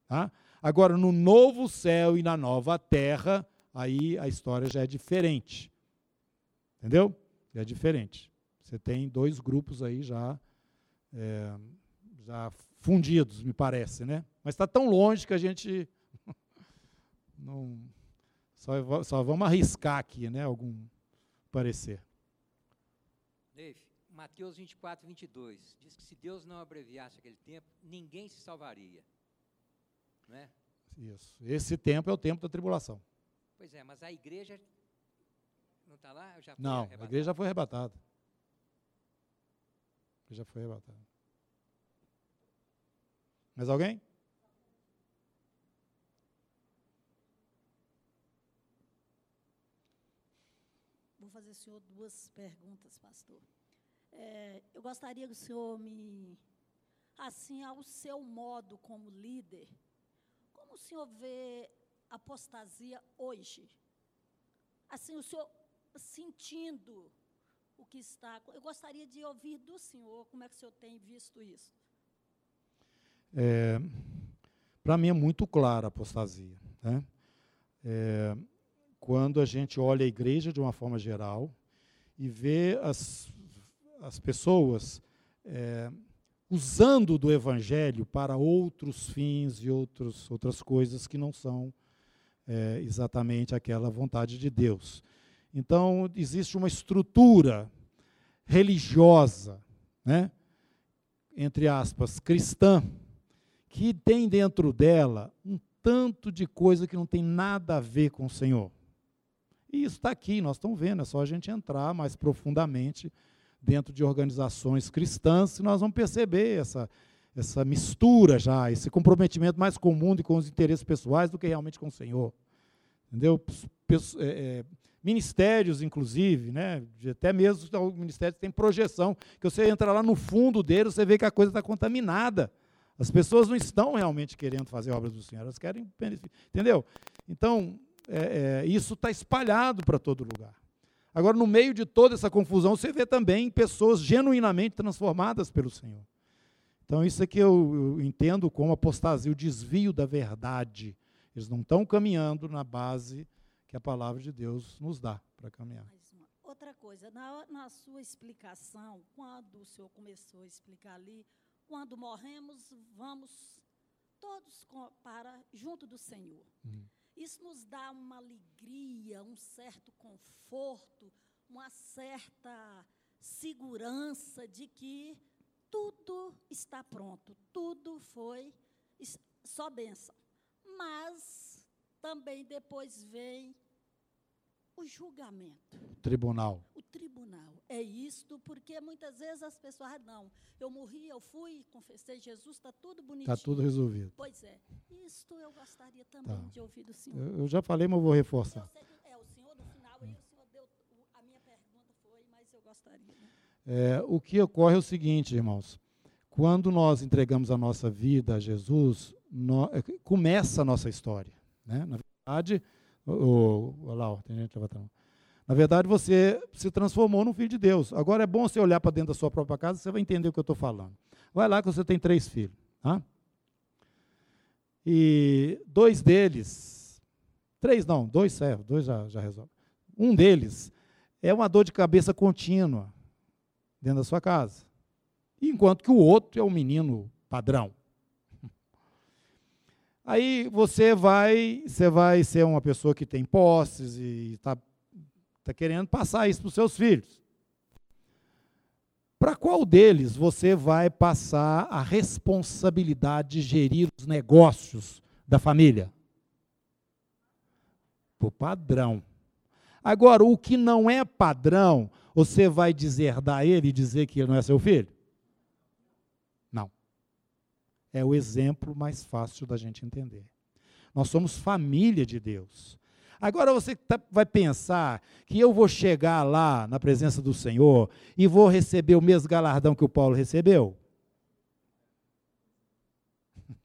Tá? Agora, no novo céu e na nova terra, aí a história já é diferente. Entendeu? É diferente. Você tem dois grupos aí já, é, já fundidos, me parece, né? Mas está tão longe que a gente não só, só vamos arriscar aqui, né? Algum parecer. Dave, Mateus 24, 22 diz que se Deus não abreviasse aquele tempo, ninguém se salvaria, não é? Isso. Esse tempo é o tempo da tribulação. Pois é, mas a igreja não está lá? Não, a igreja já foi arrebatada que já foi arrebatado. Mais alguém? Vou fazer ao senhor duas perguntas, pastor. É, eu gostaria que o senhor me, assim, ao seu modo como líder, como o senhor vê a apostasia hoje? Assim, o senhor sentindo o que está. Eu gostaria de ouvir do senhor como é que o senhor tem visto isso. É, Para mim é muito clara a apostasia. Né? É, quando a gente olha a igreja de uma forma geral e vê as, as pessoas é, usando do evangelho para outros fins e outros, outras coisas que não são é, exatamente aquela vontade de Deus. Então, existe uma estrutura religiosa, né? entre aspas, cristã, que tem dentro dela um tanto de coisa que não tem nada a ver com o Senhor. E isso está aqui, nós estamos vendo, é só a gente entrar mais profundamente dentro de organizações cristãs e nós vamos perceber essa, essa mistura já, esse comprometimento mais comum com os interesses pessoais do que realmente com o Senhor. Entendeu? É, é, ministérios, inclusive, né? até mesmo o ministério tem projeção, que você entra lá no fundo dele, você vê que a coisa está contaminada. As pessoas não estão realmente querendo fazer obras do Senhor, elas querem. Entendeu? Então, é, é, isso está espalhado para todo lugar. Agora, no meio de toda essa confusão, você vê também pessoas genuinamente transformadas pelo Senhor. Então, isso aqui eu, eu entendo como apostasia, o desvio da verdade. Eles não estão caminhando na base que a palavra de Deus nos dá para caminhar. Outra coisa, na, na sua explicação, quando o senhor começou a explicar ali, quando morremos, vamos todos para junto do Senhor. Uhum. Isso nos dá uma alegria, um certo conforto, uma certa segurança de que tudo está pronto, tudo foi só bênção. Mas também depois vem o julgamento. O tribunal. O tribunal. É isto, porque muitas vezes as pessoas, ah, não, eu morri, eu fui, confessei Jesus, está tudo bonitinho. Está tudo resolvido. Pois é. Isto eu gostaria também tá. de ouvir do senhor. Eu, eu, já falei, mas vou reforçar. Sei, é, o senhor, no final, aí o senhor deu, a minha pergunta foi, mas eu gostaria. Né? É, o que ocorre é o seguinte, irmãos. Quando nós entregamos a nossa vida a Jesus, no, começa a nossa história. Né? Na verdade, o, o, lá, tem gente levantando. Na verdade, você se transformou num filho de Deus. Agora é bom você olhar para dentro da sua própria casa, você vai entender o que eu estou falando. Vai lá que você tem três filhos. Tá? E dois deles, três não, dois servos, dois já, já resolve. Um deles é uma dor de cabeça contínua dentro da sua casa. Enquanto que o outro é um menino padrão. Aí você vai, você vai ser uma pessoa que tem posses e está tá querendo passar isso para os seus filhos. Para qual deles você vai passar a responsabilidade de gerir os negócios da família? Para o padrão. Agora, o que não é padrão, você vai deserdar ele e dizer que ele não é seu filho? É o exemplo mais fácil da gente entender. Nós somos família de Deus. Agora você tá, vai pensar que eu vou chegar lá na presença do Senhor e vou receber o mesmo galardão que o Paulo recebeu?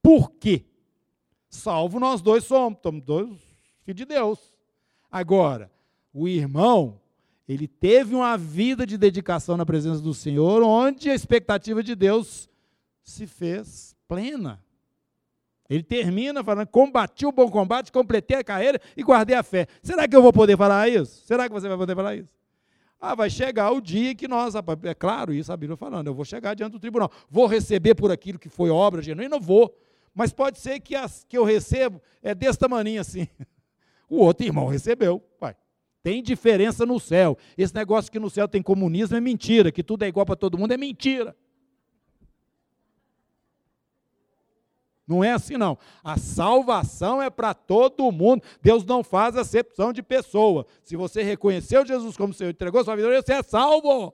Por quê? Salvo nós dois somos, somos dois filhos de Deus. Agora, o irmão, ele teve uma vida de dedicação na presença do Senhor, onde a expectativa de Deus se fez plena. Ele termina falando: combati o bom combate, completei a carreira e guardei a fé. Será que eu vou poder falar isso? Será que você vai poder falar isso? Ah, vai chegar o dia que nós, é claro, isso a Bíblia falando, eu vou chegar diante do tribunal, vou receber por aquilo que foi obra genuína, vou. Mas pode ser que as que eu recebo é desse tamanho assim. O outro irmão recebeu, pai. Tem diferença no céu. Esse negócio que no céu tem comunismo é mentira, que tudo é igual para todo mundo é mentira. Não é assim, não. A salvação é para todo mundo. Deus não faz acepção de pessoa. Se você reconheceu Jesus como Senhor, entregou sua vida, você é salvo.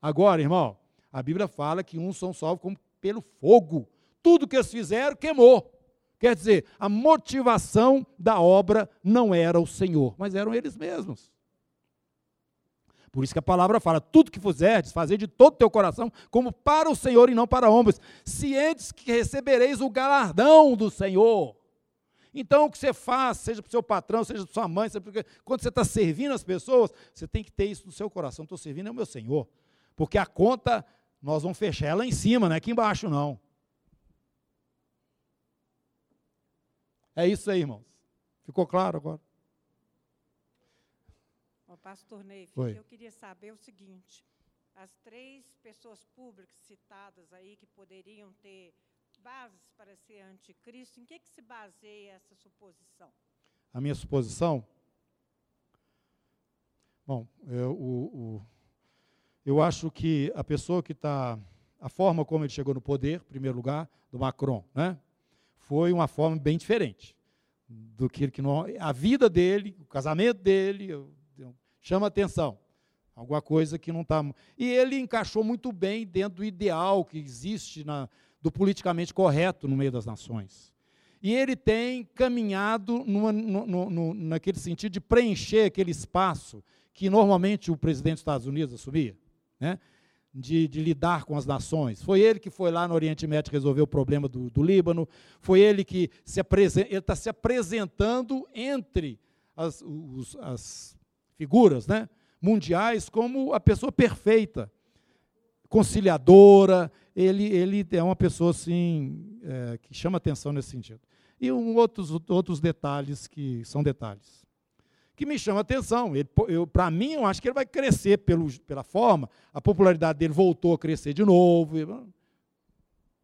Agora, irmão, a Bíblia fala que uns são salvos como pelo fogo. Tudo que eles fizeram queimou. Quer dizer, a motivação da obra não era o Senhor, mas eram eles mesmos. Por isso que a palavra fala: tudo que fizerdes, fazer de todo o teu coração, como para o Senhor e não para homens, cientes que recebereis o galardão do Senhor. Então, o que você faz, seja para o seu patrão, seja para sua mãe, seja porque, quando você está servindo as pessoas, você tem que ter isso no seu coração. Estou servindo ao meu Senhor. Porque a conta, nós vamos fechar ela em cima, não é aqui embaixo, não. É isso aí, irmãos. Ficou claro agora? Pastor Neif, eu queria saber o seguinte: as três pessoas públicas citadas aí que poderiam ter bases para ser anticristo, em que, que se baseia essa suposição? A minha suposição? Bom, eu, o, o, eu acho que a pessoa que está. A forma como ele chegou no poder, em primeiro lugar, do Macron, né, foi uma forma bem diferente do que, que não, a vida dele, o casamento dele, chama atenção. Alguma coisa que não está. E ele encaixou muito bem dentro do ideal que existe na, do politicamente correto no meio das nações. E ele tem caminhado numa, no, no, naquele sentido de preencher aquele espaço que normalmente o presidente dos Estados Unidos assumia, né? de, de, lidar com as nações. Foi ele que foi lá no Oriente Médio resolver o problema do, do Líbano, foi ele que se está se apresentando entre as, os, as figuras né, mundiais como a pessoa perfeita. conciliadora, ele, ele é uma pessoa assim é, que chama atenção nesse sentido. E um, outros, outros detalhes que são detalhes. Que me chama atenção. Para mim, eu acho que ele vai crescer pelo, pela forma, a popularidade dele voltou a crescer de novo.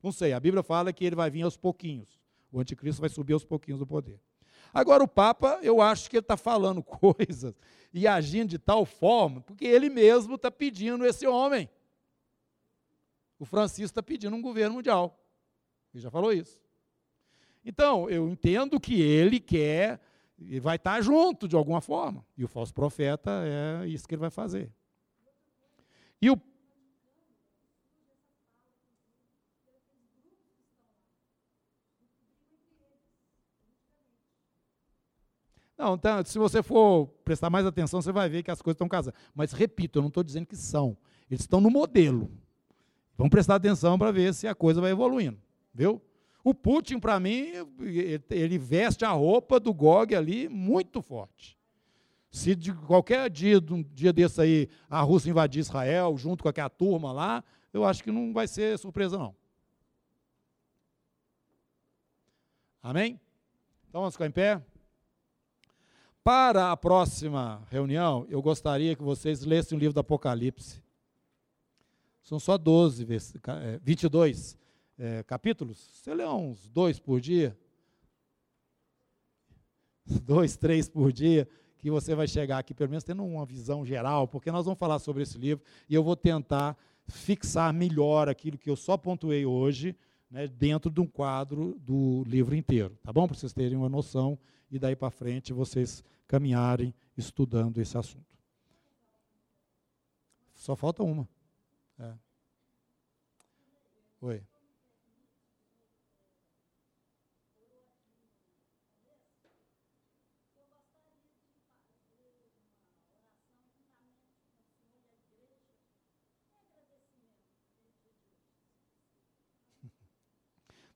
Não sei, a Bíblia fala que ele vai vir aos pouquinhos. O anticristo vai subir aos pouquinhos do poder. Agora, o Papa, eu acho que ele está falando coisas e agindo de tal forma, porque ele mesmo está pedindo esse homem. O Francisco está pedindo um governo mundial. Ele já falou isso. Então, eu entendo que ele quer, e vai estar junto de alguma forma. E o falso profeta é isso que ele vai fazer. E o Não, então, se você for prestar mais atenção, você vai ver que as coisas estão casando. Mas, repito, eu não estou dizendo que são. Eles estão no modelo. Vamos prestar atenção para ver se a coisa vai evoluindo. Viu? O Putin, para mim, ele veste a roupa do Gog ali muito forte. Se de qualquer dia, um dia desse aí, a Rússia invadir Israel, junto com aquela turma lá, eu acho que não vai ser surpresa, não. Amém? Então vamos ficar em pé? Para a próxima reunião, eu gostaria que vocês lessem o livro do Apocalipse. São só 12, 22 é, capítulos. Você lê uns dois por dia, dois, três por dia, que você vai chegar aqui, pelo menos tendo uma visão geral, porque nós vamos falar sobre esse livro e eu vou tentar fixar melhor aquilo que eu só pontuei hoje, né, dentro de um quadro do livro inteiro, tá bom? Para vocês terem uma noção e daí para frente vocês caminharem estudando esse assunto. Só falta uma. É. Oi.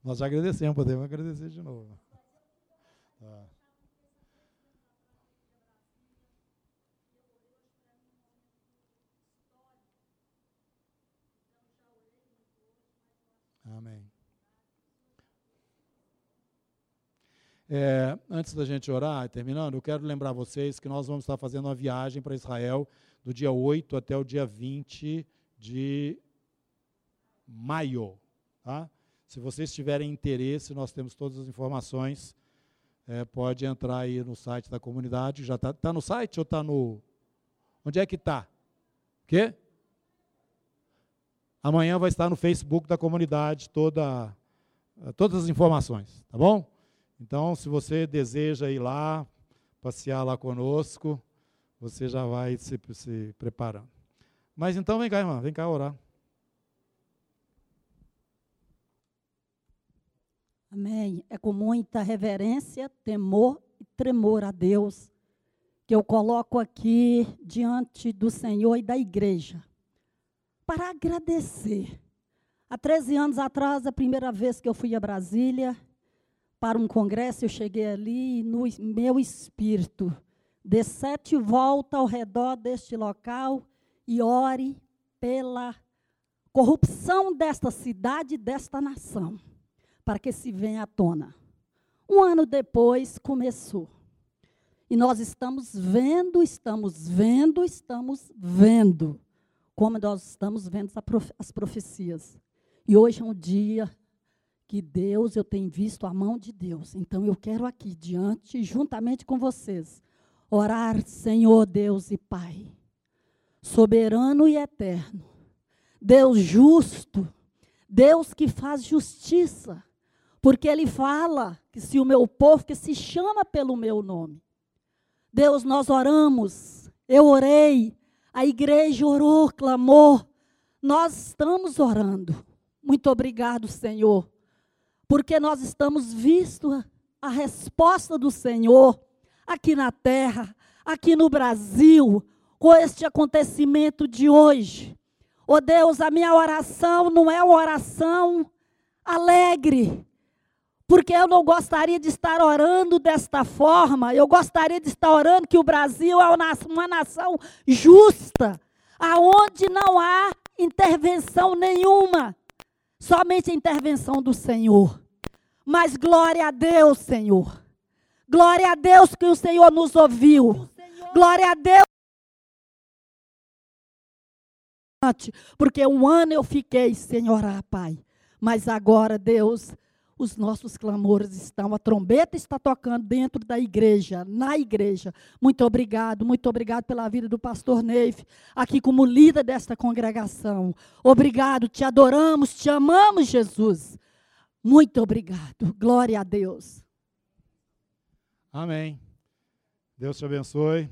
Nós já agradecemos, podemos agradecer de novo. Tá. Amém. É, antes da gente orar, terminando, eu quero lembrar vocês que nós vamos estar fazendo uma viagem para Israel do dia 8 até o dia 20 de maio. Tá? Se vocês tiverem interesse, nós temos todas as informações. É, pode entrar aí no site da comunidade. Já está tá no site ou está no. Onde é que está? O quê? Amanhã vai estar no Facebook da comunidade toda, todas as informações, tá bom? Então, se você deseja ir lá, passear lá conosco, você já vai se, se preparando. Mas então vem cá, irmã, vem cá orar. Amém. É com muita reverência, temor e tremor a Deus que eu coloco aqui diante do Senhor e da igreja para agradecer. Há 13 anos atrás, a primeira vez que eu fui a Brasília para um congresso, eu cheguei ali e no meu espírito, dê sete voltas ao redor deste local e ore pela corrupção desta cidade desta nação, para que se venha à tona. Um ano depois começou. E nós estamos vendo, estamos vendo, estamos vendo como nós estamos vendo as profecias. E hoje é um dia que Deus, eu tenho visto a mão de Deus. Então eu quero aqui diante, juntamente com vocês, orar, Senhor Deus e Pai, soberano e eterno, Deus justo, Deus que faz justiça, porque Ele fala que se o meu povo que se chama pelo meu nome, Deus, nós oramos, eu orei, a igreja orou, clamou. Nós estamos orando. Muito obrigado, Senhor, porque nós estamos visto a resposta do Senhor aqui na terra, aqui no Brasil, com este acontecimento de hoje. Oh Deus, a minha oração não é uma oração alegre, porque eu não gostaria de estar orando desta forma. Eu gostaria de estar orando que o Brasil é uma nação justa, aonde não há intervenção nenhuma, somente a intervenção do Senhor. Mas glória a Deus, Senhor. Glória a Deus que o Senhor nos ouviu. Glória a Deus. Porque um ano eu fiquei sem orar, Pai. Mas agora, Deus, os nossos clamores estão, a trombeta está tocando dentro da igreja, na igreja. Muito obrigado, muito obrigado pela vida do pastor Neif, aqui como líder desta congregação. Obrigado, te adoramos, te amamos, Jesus. Muito obrigado. Glória a Deus. Amém. Deus te abençoe.